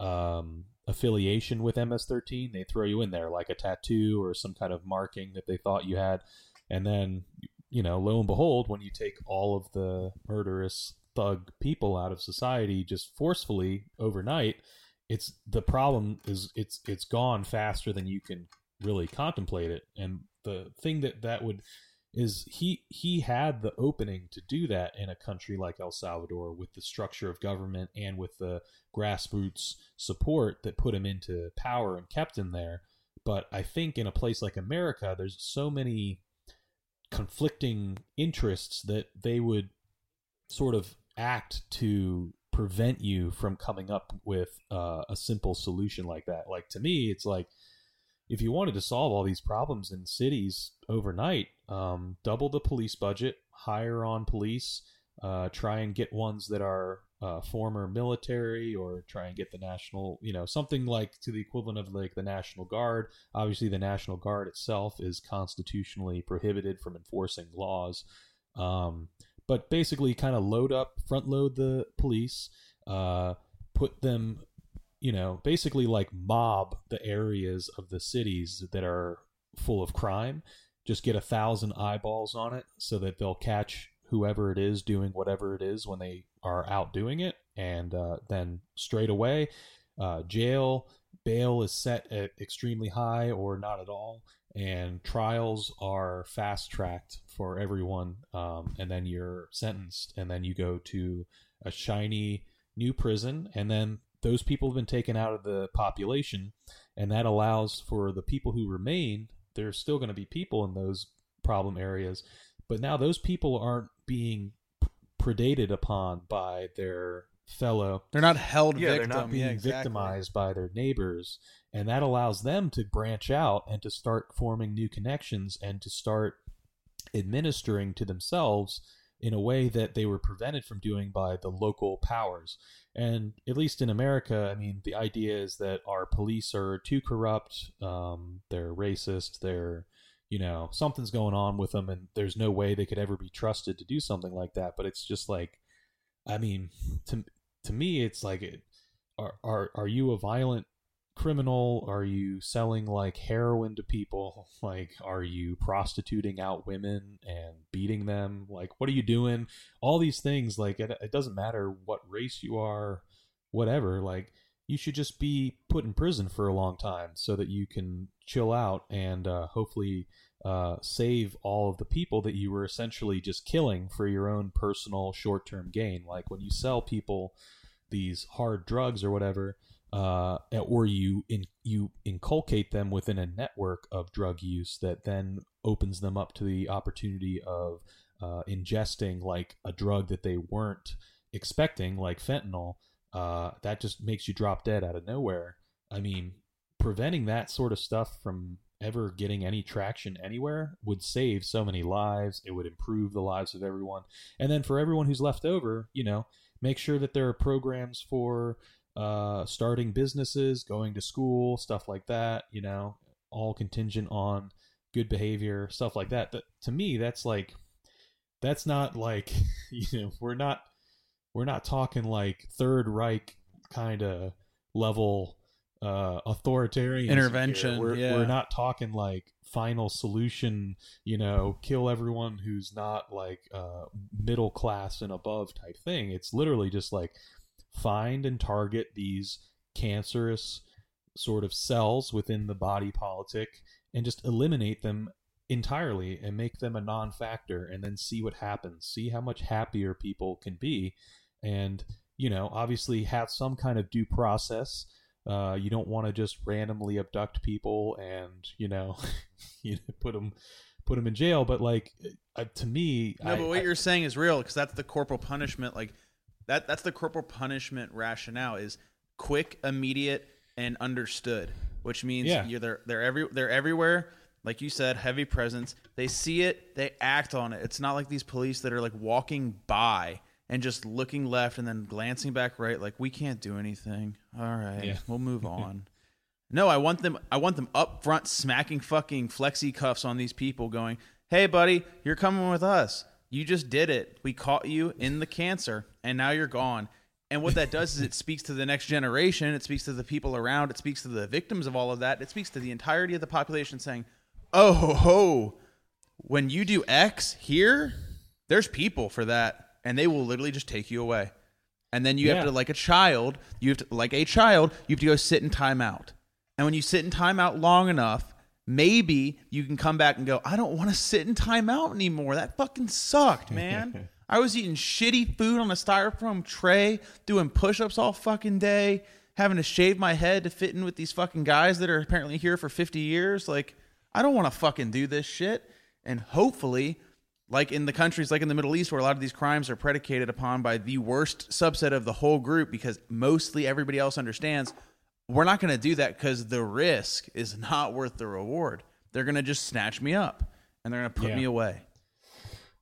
um, affiliation with MS13, they throw you in there like a tattoo or some kind of marking that they thought you had. And then, you know, lo and behold, when you take all of the murderous thug people out of society just forcefully overnight, it's the problem is it's it's gone faster than you can really contemplate it. And the thing that that would is he he had the opening to do that in a country like El Salvador with the structure of government and with the grassroots support that put him into power and kept him there. But I think in a place like America, there's so many conflicting interests that they would sort of act to prevent you from coming up with uh, a simple solution like that. Like to me, it's like if you wanted to solve all these problems in cities overnight, um, double the police budget, hire on police, uh, try and get ones that are uh, former military, or try and get the national, you know, something like to the equivalent of like the National Guard. Obviously, the National Guard itself is constitutionally prohibited from enforcing laws. Um, but basically, kind of load up, front load the police, uh, put them you know, basically like mob the areas of the cities that are full of crime. Just get a thousand eyeballs on it so that they'll catch whoever it is doing whatever it is when they are out doing it. And uh, then straight away, uh, jail, bail is set at extremely high or not at all. And trials are fast tracked for everyone. Um, and then you're sentenced. And then you go to a shiny new prison. And then those people have been taken out of the population, and that allows for the people who remain. There's still going to be people in those problem areas, but now those people aren't being predated upon by their fellow. They're not held Yeah, victim. they're not being yeah, exactly. victimized by their neighbors, and that allows them to branch out and to start forming new connections and to start administering to themselves in a way that they were prevented from doing by the local powers. And at least in America, I mean, the idea is that our police are too corrupt, um, they're racist, they're, you know, something's going on with them, and there's no way they could ever be trusted to do something like that. But it's just like, I mean, to to me, it's like, it, are are are you a violent criminal? Are you selling like heroin to people? Like, are you prostituting out women and beating them? Like, what are you doing? All these things, like, it, it doesn't matter what race you are, whatever. Like, you should just be put in prison for a long time so that you can chill out and uh, hopefully uh, save all of the people that you were essentially just killing for your own personal short term gain. Like, when you sell people these hard drugs or whatever, uh, or you in, you inculcate them within a network of drug use that then opens them up to the opportunity of uh, ingesting like a drug that they weren't expecting, like fentanyl. Uh, that just makes you drop dead out of nowhere. I mean, preventing that sort of stuff from ever getting any traction anywhere would save so many lives. It would improve the lives of everyone. And then for everyone who's left over, you know, make sure that there are programs for uh, starting businesses, going to school, stuff like that, you know, all contingent on good behavior, stuff like that. But to me, that's like, that's not like, you know, we're not, we're not talking like Third Reich kind of level uh authoritarian Intervention, We're, yeah. we're not talking like final solution, you know, kill everyone who's not like uh middle class and above type thing. It's literally just like find and target these cancerous sort of cells within the body politic and just eliminate them entirely and make them a non-factor and then see what happens see how much happier people can be and you know obviously have some kind of due process uh, you don't want to just randomly abduct people and you know you put them put them in jail but like uh, to me No, I- but what I- you're saying is real because that's the corporal punishment. Like that. That's the corporal punishment rationale is quick, immediate, and understood. Which means Yeah. you're they're they're every they're everywhere. Like you said, heavy presence. They see it, they act on it. It's not like these police that are like walking by and just looking left and then glancing back right. Like we can't do anything. All right, Yeah. we'll move on. No, I want them. I want them up front, smacking fucking flexi cuffs on these people, going, "Hey, buddy, you're coming with us. You just did it. We caught you in the cancer, and now you're gone." And what that does is it speaks to the next generation. It speaks to the people around. It speaks to the victims of all of that. It speaks to the entirety of the population, saying, "Oh ho ho, when you do X here, there's people for that, and they will literally just take you away." And then you Yeah. have to, like a child, you have to, like a child, you have to go sit in timeout. And when you sit in timeout long enough, maybe you can come back and go, I don't want to sit in timeout anymore. That fucking sucked, man. I was eating shitty food on a styrofoam tray, doing push ups all fucking day, having to shave my head to fit in with these fucking guys that are apparently here for 50 years. Like, I don't want to fucking do this shit. And hopefully, like in the countries like in the Middle East where a lot of these crimes are predicated upon by the worst subset of the whole group because mostly everybody else understands we're not going to do that because the risk is not worth the reward. They're going to just snatch me up and they're going to put Yeah. me away.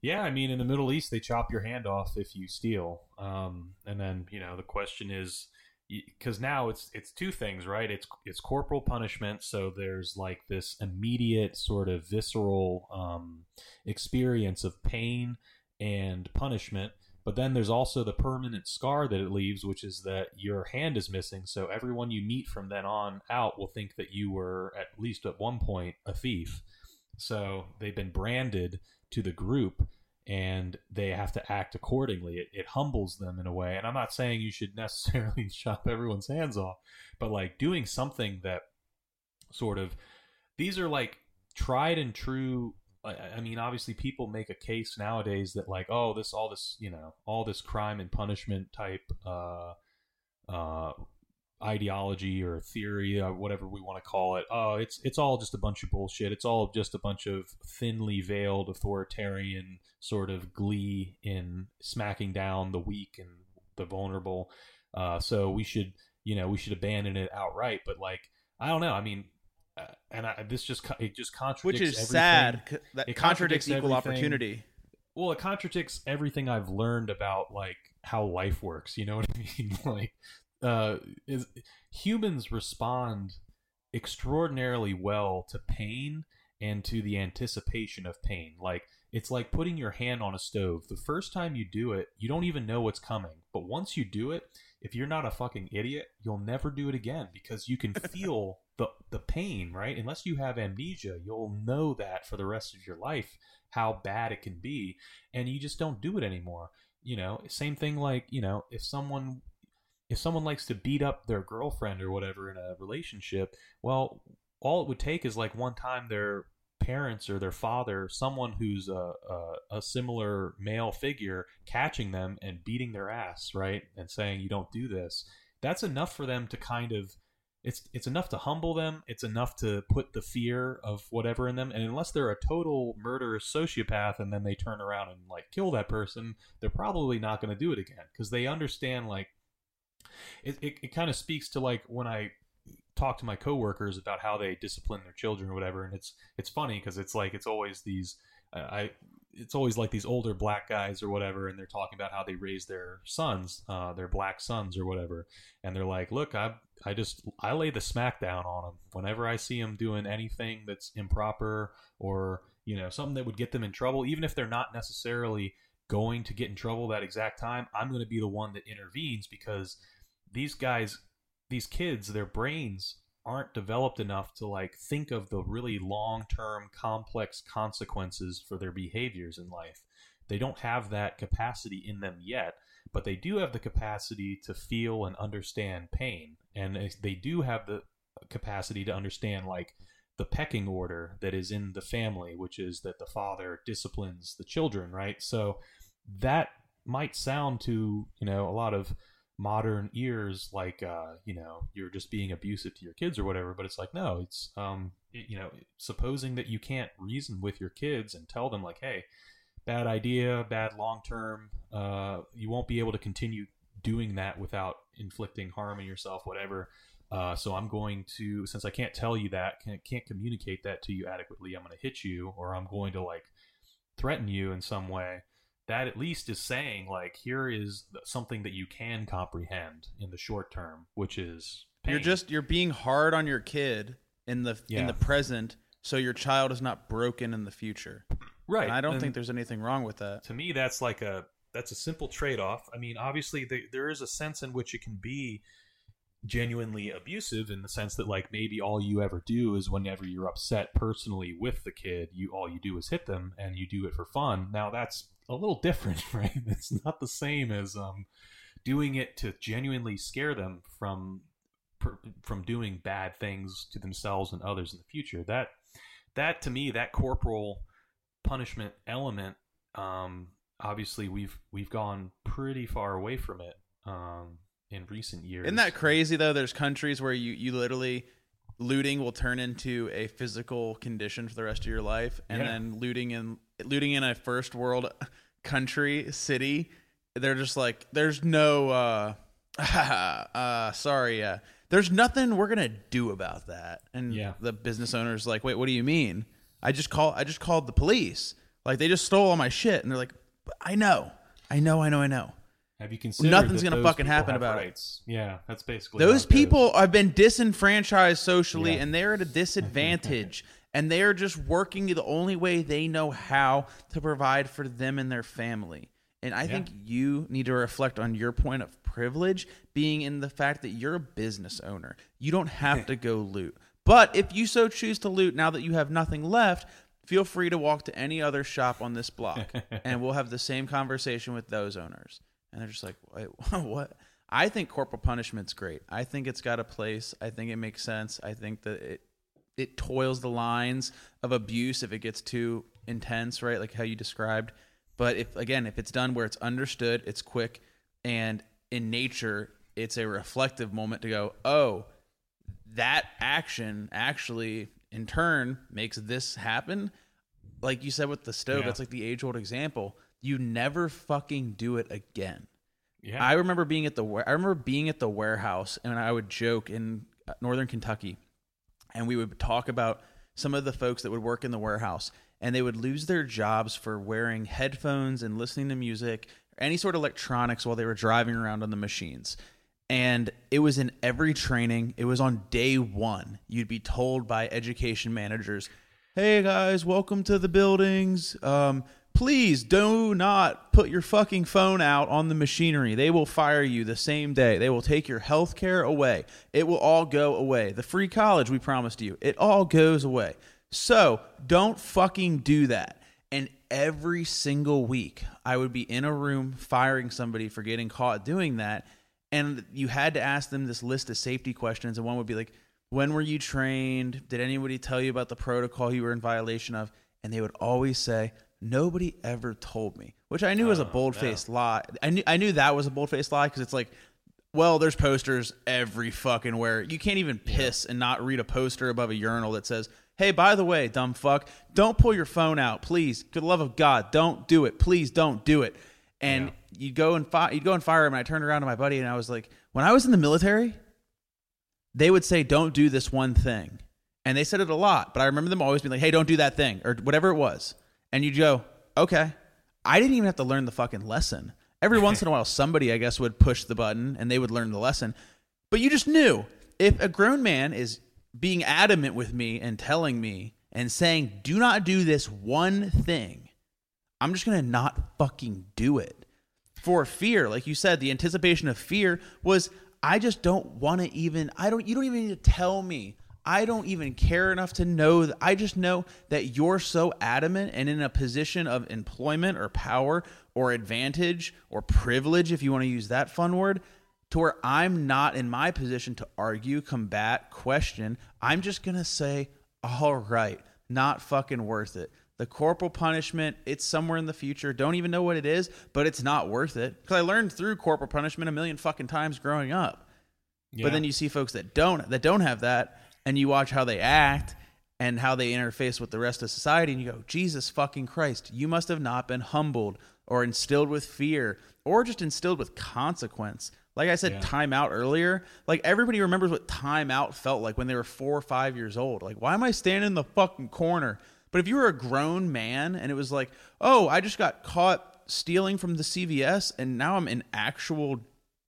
Yeah, I mean, in the Middle East, they chop your hand off if you steal. Um, and then you know the question is, because now it's it's two things, right? It's it's corporal punishment, so there's like this immediate sort of visceral um, experience of pain and punishment. But then there's also the permanent scar that it leaves, which is that your hand is missing. So everyone you meet from then on out will think that you were at least at one point a thief. So they've been branded to the group and they have to act accordingly. It, it humbles them in a way. And I'm not saying you should necessarily chop everyone's hands off, but like doing something that sort of these are like tried and true. I, I mean, obviously, people make a case nowadays that like, oh, this all this you know all this crime and punishment type uh, uh, ideology or theory, uh, whatever we want to call it. Oh, it's it's all just a bunch of bullshit. It's all just a bunch of thinly veiled authoritarian sort of glee in smacking down the weak and the vulnerable. Uh, so we should, you know, we should abandon it outright. But like, I don't know. I mean, uh, and I, this just it just contradicts Which is everything. sad. c- That It contradicts, contradicts equal everything. opportunity. Well, it contradicts everything I've learned about like how life works. You know what I mean? like, uh, is humans respond extraordinarily well to pain and to the anticipation of pain. Like, it's like putting your hand on a stove. The first time you do it, you don't even know what's coming. But once you do it, if you're not a fucking idiot, you'll never do it again because you can feel the the pain, right? Unless you have amnesia, you'll know that for the rest of your life how bad it can be and you just don't do it anymore. You know, same thing like, you know, if someone if someone likes to beat up their girlfriend or whatever in a relationship, well, all it would take is like one time their parents or their father, someone who's a, a, a similar male figure, catching them and beating their ass, right? And saying, you don't do this. That's enough for them to kind of. It's, it's enough to humble them. It's enough to put the fear of whatever in them. And unless they're a total murderous sociopath and then they turn around and like kill that person, they're probably not going to do it again because they understand like it, it, it kind of speaks to like when I talk to my coworkers about how they discipline their children or whatever, and it's it's funny because it's like it's always these uh, I it's always like these older black guys or whatever, and they're talking about how they raise their sons, uh, their black sons or whatever, and they're like, look, I I just I lay the smack down on them whenever I see them doing anything that's improper or you know something that would get them in trouble, even if they're not necessarily going to get in trouble that exact time. I'm going to be the one that intervenes because these guys these kids their brains aren't developed enough to like think of the really long-term complex consequences for their behaviors in life they don't have that capacity in them yet but they do have the capacity to feel and understand pain and they do have the capacity to understand like the pecking order that is in the family, which is that the father disciplines the children, right? So that might sound to you know a lot of modern ears like uh, you know you're just being abusive to your kids or whatever but it's like no it's um it, you know supposing that you can't reason with your kids and tell them like hey bad idea bad long term uh, you won't be able to continue doing that without inflicting harm on yourself whatever. Uh, so i'm going to since i can't tell you that can't, can't communicate that to you adequately i'm going to hit you or i'm going to like threaten you in some way that at least is saying like here is something that you can comprehend in the short term which is pain. You're just you're being hard on your kid in the in the present, so your child is not broken in the future. right And I don't And think there's anything wrong with that. to me that's like a that's a simple trade-off i mean obviously the, there is a sense in which it can be genuinely abusive in the sense that like maybe all you ever do is whenever you're upset personally with the kid you all you do is hit them and you do it for fun. Now that's a little different right? It's not the same as um doing it to genuinely scare them from from doing bad things to themselves and others in the future. That that to me that corporal punishment element um obviously we've we've gone pretty far away from it. Um in recent years Isn't that crazy though? There's countries where you you literally looting will turn into a physical condition for the rest of your life, and Yeah. then looting in looting in a first world country city, they're just like, there's no, uh, uh, sorry, uh, there's nothing we're gonna do about that. And Yeah. the business owner's like, wait, what do you mean? I just call I just called the police. Like they just stole all my shit, and they're like, I know, I know, I know, I know. Have you considered Nothing's gonna those fucking happen about it. yeah that's basically Those people have been disenfranchised socially Yeah. and they're at a disadvantage and they're just working the only way they know how to provide for them and their family. And I think you need to reflect on your point of privilege being in the fact that you're a business owner. You don't have to go loot. But if you so choose to loot now that you have nothing left, feel free to walk to any other shop on this block and we'll have the same conversation with those owners. And they're just like, what? I think corporal punishment's great. I think it's got a place. I think it makes sense. I think that it it toils the lines of abuse if it gets too intense, right? Like how you described. But if again, if it's done where it's understood, it's quick, and in nature, it's a reflective moment to go, oh, that action actually in turn makes this happen. Like you said with the stove, Yeah. that's like the age old example. You never fucking do it again. yeah I remember being at the I remember being at the warehouse and I would joke in uh, northern Kentucky and we would talk about some of the folks that would work in the warehouse and they would lose their jobs for wearing headphones and listening to music or any sort of electronics while they were driving around on the machines. And it was in every training. It was on day 1. You'd be told by education managers, "Hey guys, welcome to the buildings. Um please do not put your fucking phone out on the machinery. They will fire you the same day. They will take your health care away. It will all go away. The free college we promised you, it all goes away. So don't fucking do that. And every single week, I would be in a room firing somebody for getting caught doing that. And you had to ask them this list of safety questions. And one would be like, When were you trained? Did anybody tell you about the protocol you were in violation of? And they would always say, Nobody ever told me, which I knew was a Oh, bold faced lie. I knew, I knew that was a bold faced lie because it's like, well, there's posters every fucking where. You can't even piss and not read a poster above a urinal that says, "Hey, by the way, dumb fuck, don't pull your phone out, please. For the love of God, don't do it. Please don't do it." And you'd go and fi- you'd go and fire him. And I turned around to my buddy and I was like, "When I was in the military, they would say, "Don't do this one thing," and they said it a lot. But I remember them always being like, "Hey, don't do that thing," or whatever it was. And you'd go, "Okay." I didn't even have to learn the fucking lesson. Every once in a while, somebody, I guess, would push the button and they would learn the lesson. But you just knew if a grown man is being adamant with me and telling me and saying, do not do this one thing, I'm just going to not fucking do it. For fear, like you said, the anticipation of fear was I just don't want to even, I don't, you don't even need to tell me. I don't even care enough to know that I just know that you're so adamant and in a position of employment or power or advantage or privilege, if you want to use that fun word, to where I'm not in my position to argue, combat, question. I'm just going to say, all right, not fucking worth it. The corporal punishment, it's somewhere in the future. Don't even know what it is, but it's not worth it. Because I learned through corporal punishment a million fucking times growing up. Yeah. But then you see folks that don't that don't have that, and you watch how they act and how they interface with the rest of society, and you go, Jesus fucking Christ, you must have not been humbled or instilled with fear or just instilled with consequence. Like I said, Yeah. time out earlier. Like everybody remembers what time out felt like when they were four or five years old. Like, why am I standing in the fucking corner? But if you were a grown man and it was like, oh, I just got caught stealing from the CVS and now I'm in actual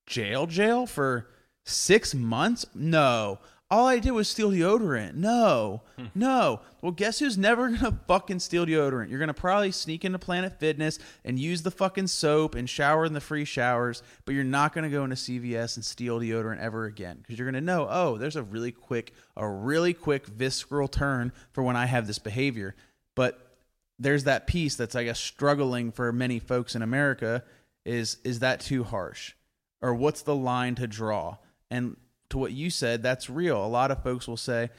jail jail for six months? No. All I did was steal deodorant. No. Hmm. No. Well, guess who's never gonna fucking steal deodorant? You're gonna probably sneak into Planet Fitness and use the fucking soap and shower in the free showers, but you're not gonna go into CVS and steal deodorant ever again. Because you're gonna know, oh, there's a really quick, a really quick visceral turn for when I have this behavior. But there's that piece that's I guess struggling for many folks in America is is that too harsh? Or what's the line to draw? And to what you said, that's real. A lot of folks will say,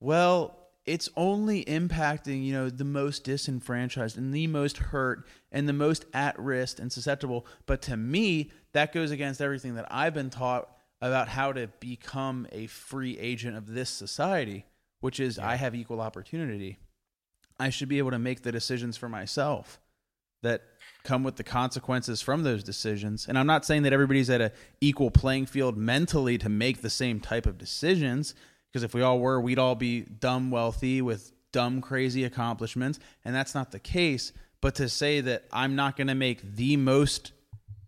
well, it's only impacting, you know, the most disenfranchised and the most hurt and the most at risk and susceptible. But to me, that goes against everything that I've been taught about how to become a free agent of this society, which is I have equal opportunity. I should be able to make the decisions for myself that come with the consequences from those decisions. And I'm not saying that everybody's at a equal playing field mentally to make the same type of decisions because if we all were, we'd all be dumb wealthy with dumb crazy accomplishments, and that's not the case. But to say that I'm not going to make the most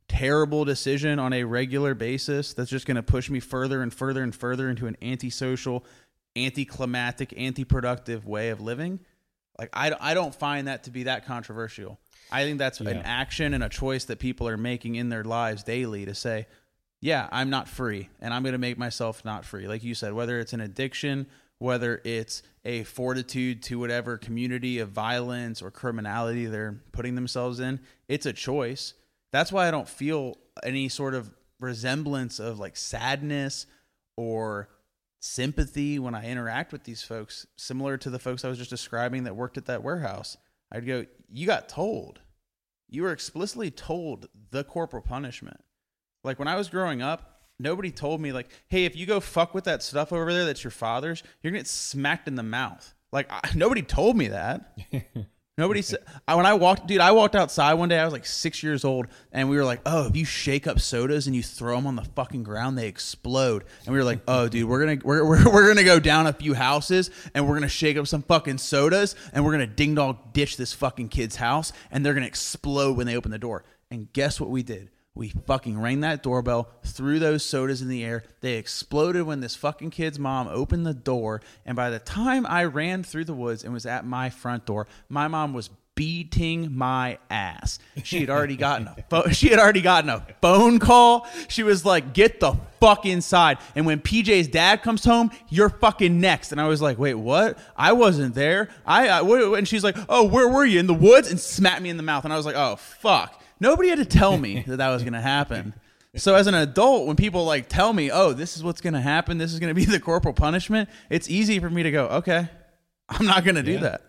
terrible decision on a regular basis that's just going to push me further and further and further into an antisocial, anticlimactic, anti-productive way of living, like I, I don't find that to be that controversial. I think that's an action and a choice that people are making in their lives daily to say, yeah, I'm not free and I'm going to make myself not free. Like you said, whether it's an addiction, whether it's a fortitude to whatever community of violence or criminality they're putting themselves in, it's a choice. That's why I don't feel any sort of resemblance of like sadness or sympathy when I interact with these folks, similar to the folks I was just describing that worked at that warehouse. I'd go, You got told. You were explicitly told the corporal punishment. Like when I was growing up, nobody told me, like, hey, if you go fuck with that stuff over there that's your father's, you're gonna get smacked in the mouth. Like I, nobody told me that. Nobody said when I walked, dude. I walked outside one day. I was like six years old, and we were like, "Oh, if you shake up sodas and you throw them on the fucking ground, they explode." And we were like, "Oh, dude, we're gonna we're, we're, we're gonna go down a few houses and we're gonna shake up some fucking sodas and we're gonna ding dong ditch this fucking kid's house and they're gonna explode when they open the door." And guess what we did? We fucking rang that doorbell, threw those sodas in the air. They exploded when this fucking kid's mom opened the door. And by the time I ran through the woods and was at my front door, my mom was beating my ass. She had already gotten a pho- she had already gotten a phone call. She was like, "Get the fuck inside." And when PJ's dad comes home, you're fucking next. And I was like, "Wait, what? I wasn't there." I, I and she's like, "Oh, where were you in the woods?" and smacked me in the mouth. And I was like, "Oh, fuck." Nobody had to tell me that that was going to happen. So as an adult, when people like tell me, "Oh, this is what's going to happen. This is going to be the corporal punishment," it's easy for me to go, "Okay, I'm not going to do Yeah. that."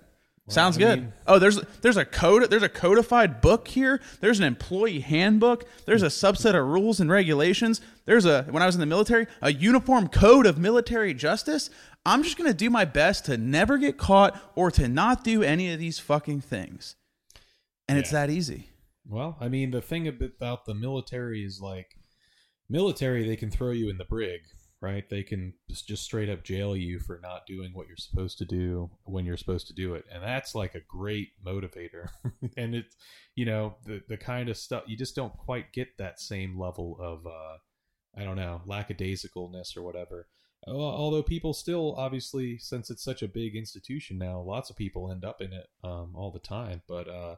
Sounds I good. mean- oh, there's there's a code there's a codified book here. There's an employee handbook. There's a subset of rules and regulations. There's a when I was in the military, a uniform code of military justice. I'm just going to do my best to never get caught or to not do any of these fucking things. And it's that easy. Well, I mean, the thing about the military is like, military, they can throw you in the brig, right? They can just straight up jail you for not doing what you're supposed to do when you're supposed to do it. And that's like a great motivator. and it's, you know, the, the kind of stuff, you just don't quite get that same level of, uh, I don't know, lackadaisicalness or whatever. Although people still, obviously, since it's such a big institution now, lots of people end up in it um, all the time. But, uh,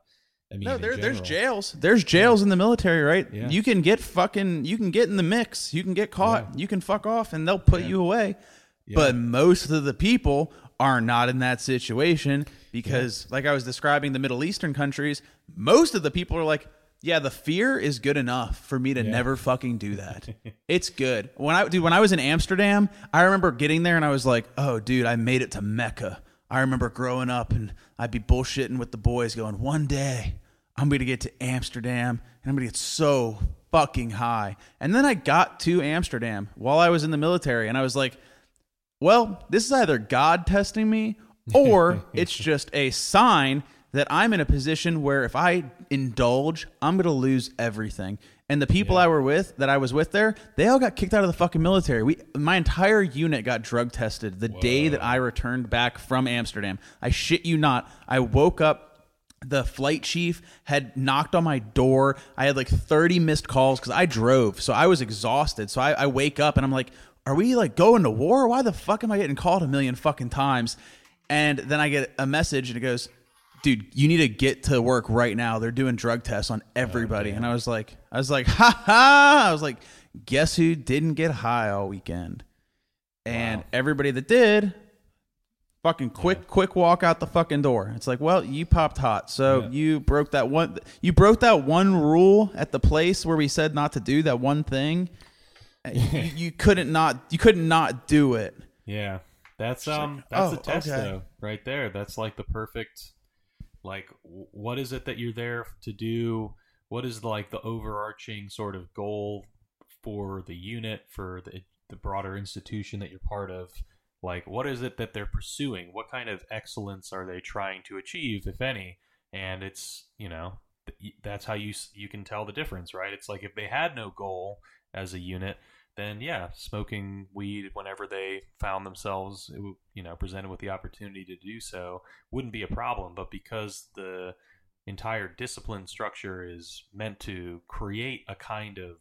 I mean, No, there, there's jails. There's jails in the military, right? Yeah. You can get fucking, you can get in the mix. You can get caught. Yeah. You can fuck off, and they'll put Yeah. you away. Yeah. But most of the people are not in that situation because, like I was describing the Middle Eastern countries, most of the people are like, yeah, the fear is good enough for me to Yeah. never fucking do that. it's good. When I dude, when I was in Amsterdam, I remember getting there and I was like, "Oh, dude, I made it to Mecca." I remember growing up and I'd be bullshitting with the boys going, "One day, I'm going to get to Amsterdam and I'm going to get so fucking high." And then I got to Amsterdam while I was in the military and I was like, well, this is either God testing me or it's just a sign that I'm in a position where if I indulge, I'm going to lose everything. And the people I were with, that I was with there, they all got kicked out of the fucking military. We, my entire unit got drug tested the day that I returned back from Amsterdam. I shit you not. I woke up the flight chief had knocked on my door. I had like 30 missed calls because I drove. So I was exhausted. So I, I wake up and I'm like, are we like going to war? Why the fuck am I getting called a million fucking times? And then I get a message and it goes, dude, you need to get to work right now. They're doing drug tests on everybody. and I was like, I was like, ha ha. I was like, guess who didn't get high all weekend? And everybody that did, fucking quick quick walk out the fucking door it's like well you popped hot so Yeah. you broke that one you broke that one rule at the place where we said not to do that one thing you, you couldn't not you couldn't not do it Yeah, that's um that's oh, a test okay. though, right there. That's like the perfect, like, what is it that you're there to do? What is like the overarching sort of goal for the unit for the the broader institution that you're part of? Like, what is it that they're pursuing? What kind of excellence are they trying to achieve, if any? And it's you know that's how you you can tell the difference, right? It's like if they had no goal as a unit, then yeah, smoking weed whenever they found themselves, you know, presented with the opportunity to do so, wouldn't be a problem. But because the entire discipline structure is meant to create a kind of,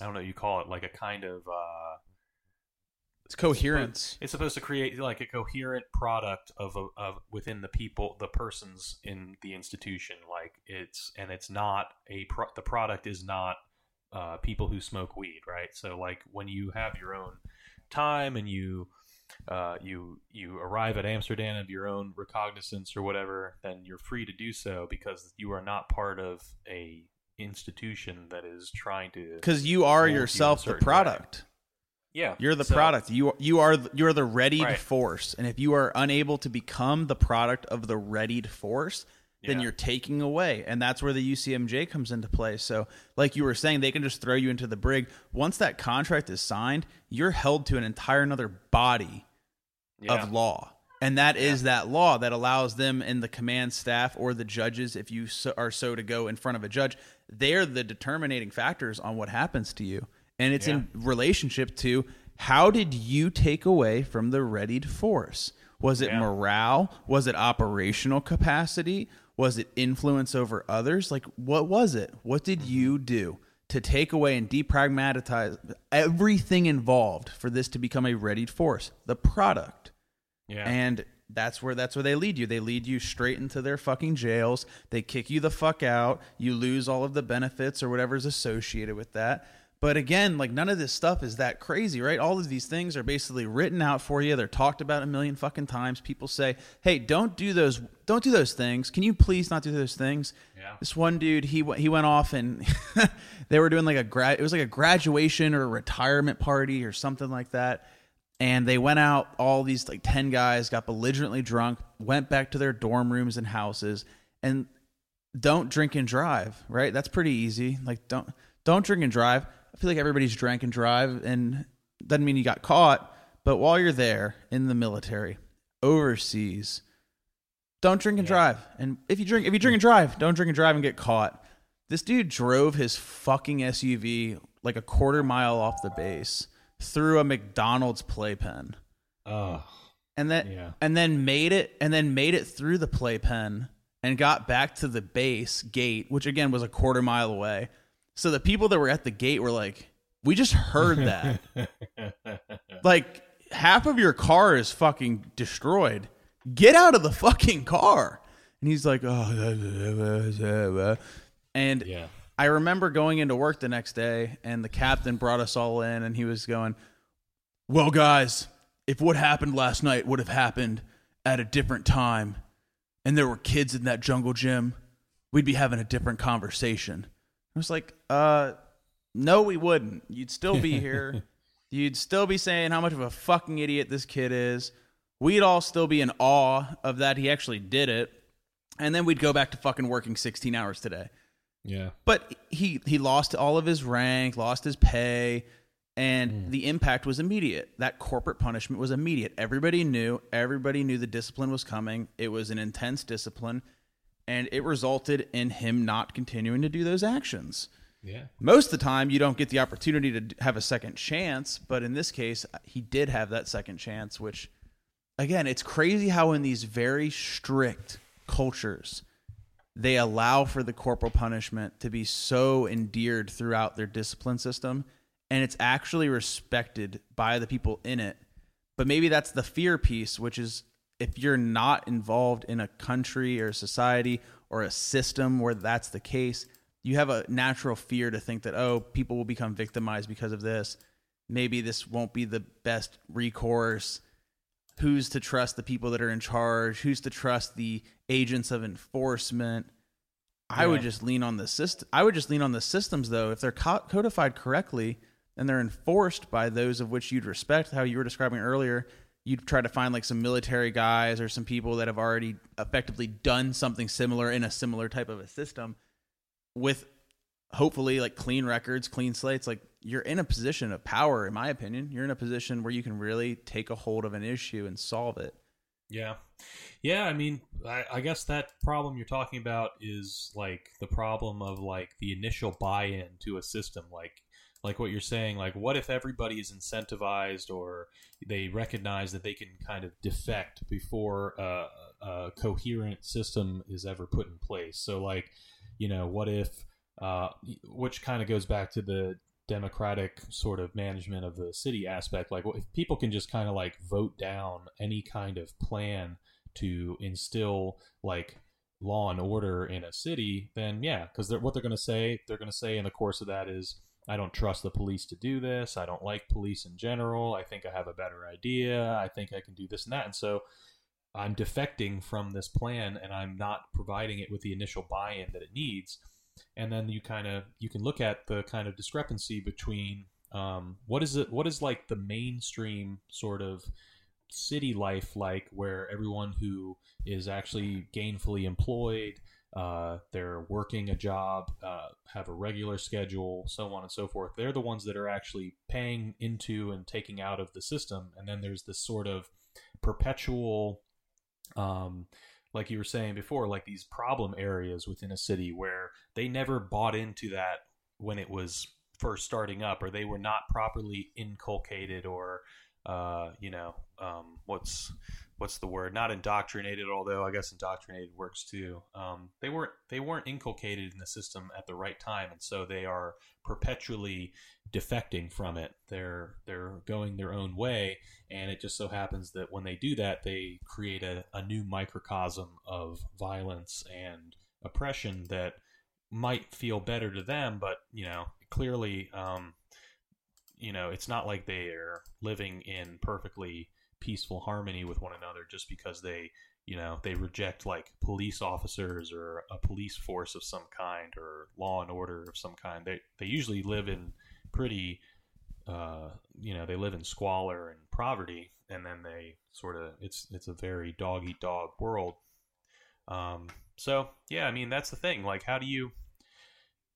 I don't know, you call it like a kind of. Uh, it's coherence it's supposed to create like a coherent product of, a, of within the people, the persons in the institution. Like it's and it's not a pro- the product is not uh, people who smoke weed, right? So like when you have your own time and you uh, you you arrive at Amsterdam of your own recognizance or whatever, then you're free to do so because you are not part of a institution that is trying to because you are mold you yourself the certain way. product yeah you're the So- product you you are you're the readied Right. force and if you are unable to become the product of the readied force then Yeah. you're taking away. And that's where the UCMJ comes into play. So like you were saying they can just throw you into the brig. Once that contract is signed you're held to an entire another body yeah. of law. And that is that law that allows them in the command staff or the judges if you so, are so to go in front of a judge they're the determining factors on what happens to you. And it's in relationship to how did you take away from the readied force? Was it Yeah. morale? Was it operational capacity was it influence over others like what was it what did mm-hmm. you do to take away and depragmatize everything involved for this to become a readied force the product yeah. and that's where that's where they lead you. They lead you straight into their fucking jails. They kick you the fuck out. You lose all of the benefits or whatever's associated with that. But again, like none of this stuff is that crazy, right? All of these things are basically written out for you. They're talked about a million fucking times. People say, "Hey, don't do those don't do those things. Can you please not do those things?" Yeah. This one dude, he he went off and they were doing like a grad it was like a graduation or a retirement party or something like that and they went out all these like 10 guys got belligerently drunk went back to their dorm rooms and houses and don't drink and drive right that's pretty easy like don't don't drink and drive i feel like everybody's drank and drive and doesn't mean you got caught but while you're there in the military overseas don't drink and Yeah. drive. And if you drink if you drink and drive don't drink and drive and get caught. This dude drove his fucking suv like a quarter mile off the base through a mcdonald's playpen. Oh, and then Yeah. and then made it and then made it through the playpen and got back to the base gate which again was a quarter mile away so the people that were at the gate were like we just heard that like half of your car is fucking destroyed get out of the fucking car and he's like oh and yeah. I remember going into work the next day and the captain brought us all in and he was going, Well, guys, if what happened last night would have happened at a different time and there were kids in that jungle gym, we'd be having a different conversation. I was like, uh, no, we wouldn't. You'd still be here. You'd still be saying how much of a fucking idiot this kid is. We'd all still be in awe of that he actually did it. And then we'd go back to fucking working 16 hours today. Yeah. But he he lost all of his rank, lost his pay, and the impact was immediate. That corporate punishment was immediate. Everybody knew, everybody knew the discipline was coming. It was an intense discipline, and it resulted in him not continuing to do those actions. Yeah. Most of the time, you don't get the opportunity to have a second chance, but in this case, uh, he did have that second chance, which, again, it's crazy how in these very strict cultures, they allow for the corporal punishment to be so endeared throughout their discipline system, and it's actually respected by the people in it. But maybe that's the fear piece, which is if you're not involved in a country or a society or a system where that's the case, you have a natural fear to think that, oh, people will become victimized because of this. Maybe this won't be the best recourse. Who's to trust the people that are in charge? Who's to trust the agents of enforcement? I would just lean on the system. I would just lean on the systems, though. If they're co- codified correctly and they're enforced by those of which you'd respect, how you were describing earlier, you'd try to find like some military guys or some people that have already effectively done something similar in a similar type of a system with hopefully like clean records, clean slates. Like you're in a position of power, in my opinion. You're in a position where you can really take a hold of an issue and solve it. Yeah. Yeah, I mean, I, I guess that problem you're talking about is like the problem of like the initial buy-in to a system, like like what you're saying. Like, what if everybody is incentivized or they recognize that they can kind of defect before a, a coherent system is ever put in place? So, like, you know, what if, uh, which kind of goes back to the democratic sort of management of the city aspect like if people can just kind of like vote down any kind of plan to instill like law and order in a city then yeah because what they're going to say they're going to say in the course of that is i don't trust the police to do this. I don't like police in general. I think i have a better idea. I think i can do this and that. And so i'm defecting from this plan and i'm not providing it with the initial buy-in that it needs. And then you kind of you can look at the kind of discrepancy between um, what is it what is like the mainstream sort of city life like where everyone who is actually gainfully employed uh, they're working a job uh, have a regular schedule so on and so forth. They're the ones that are actually paying into and taking out of the system. And then there's this sort of perpetual um, like you were saying before, like these problem areas within a city where they never bought into that when it was first starting up, or they were not properly inculcated, or uh, you know, um, what's what's the word? Not indoctrinated, although I guess indoctrinated works too. Um, they weren't they weren't inculcated in the system at the right time, and so they are perpetually defecting from it. They're they're going their own way, and it just so happens that when they do that, they create a, a new microcosm of violence and oppression that might feel better to them, but you know, clearly, um, you know, it's not like they are living in perfectly peaceful harmony with one another just because they you know they reject like police officers or a police force of some kind or law and order of some kind. They they usually live in pretty uh you know they live in squalor and poverty and then they sort of it's it's a very dog eat dog world. Um so yeah i mean that's the thing. Like how do you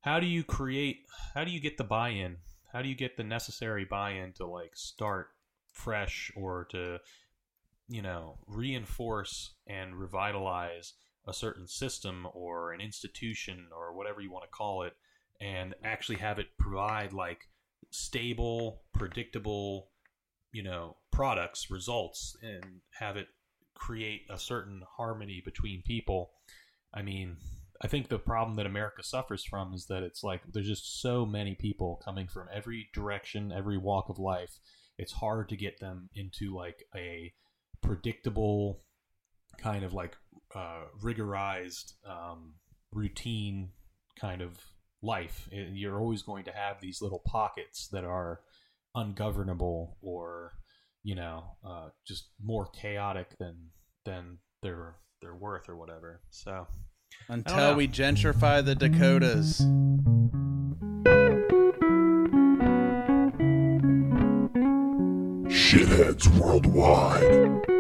how do you create how do you get the buy-in how do you get the necessary buy-in to like start fresh or to you know reinforce and revitalize a certain system or an institution or whatever you want to call it and actually have it provide like stable predictable you know products results and have it create a certain harmony between people? I mean i think the problem that america suffers from is that it's like there's just so many people coming from every direction every walk of life. It's hard to get them into like a predictable kind of like uh, rigorized um, routine kind of life. You're always going to have these little pockets that are ungovernable or you know uh, just more chaotic than than they're they're worth or whatever. So Until we gentrify the Dakotas. Shitheads worldwide.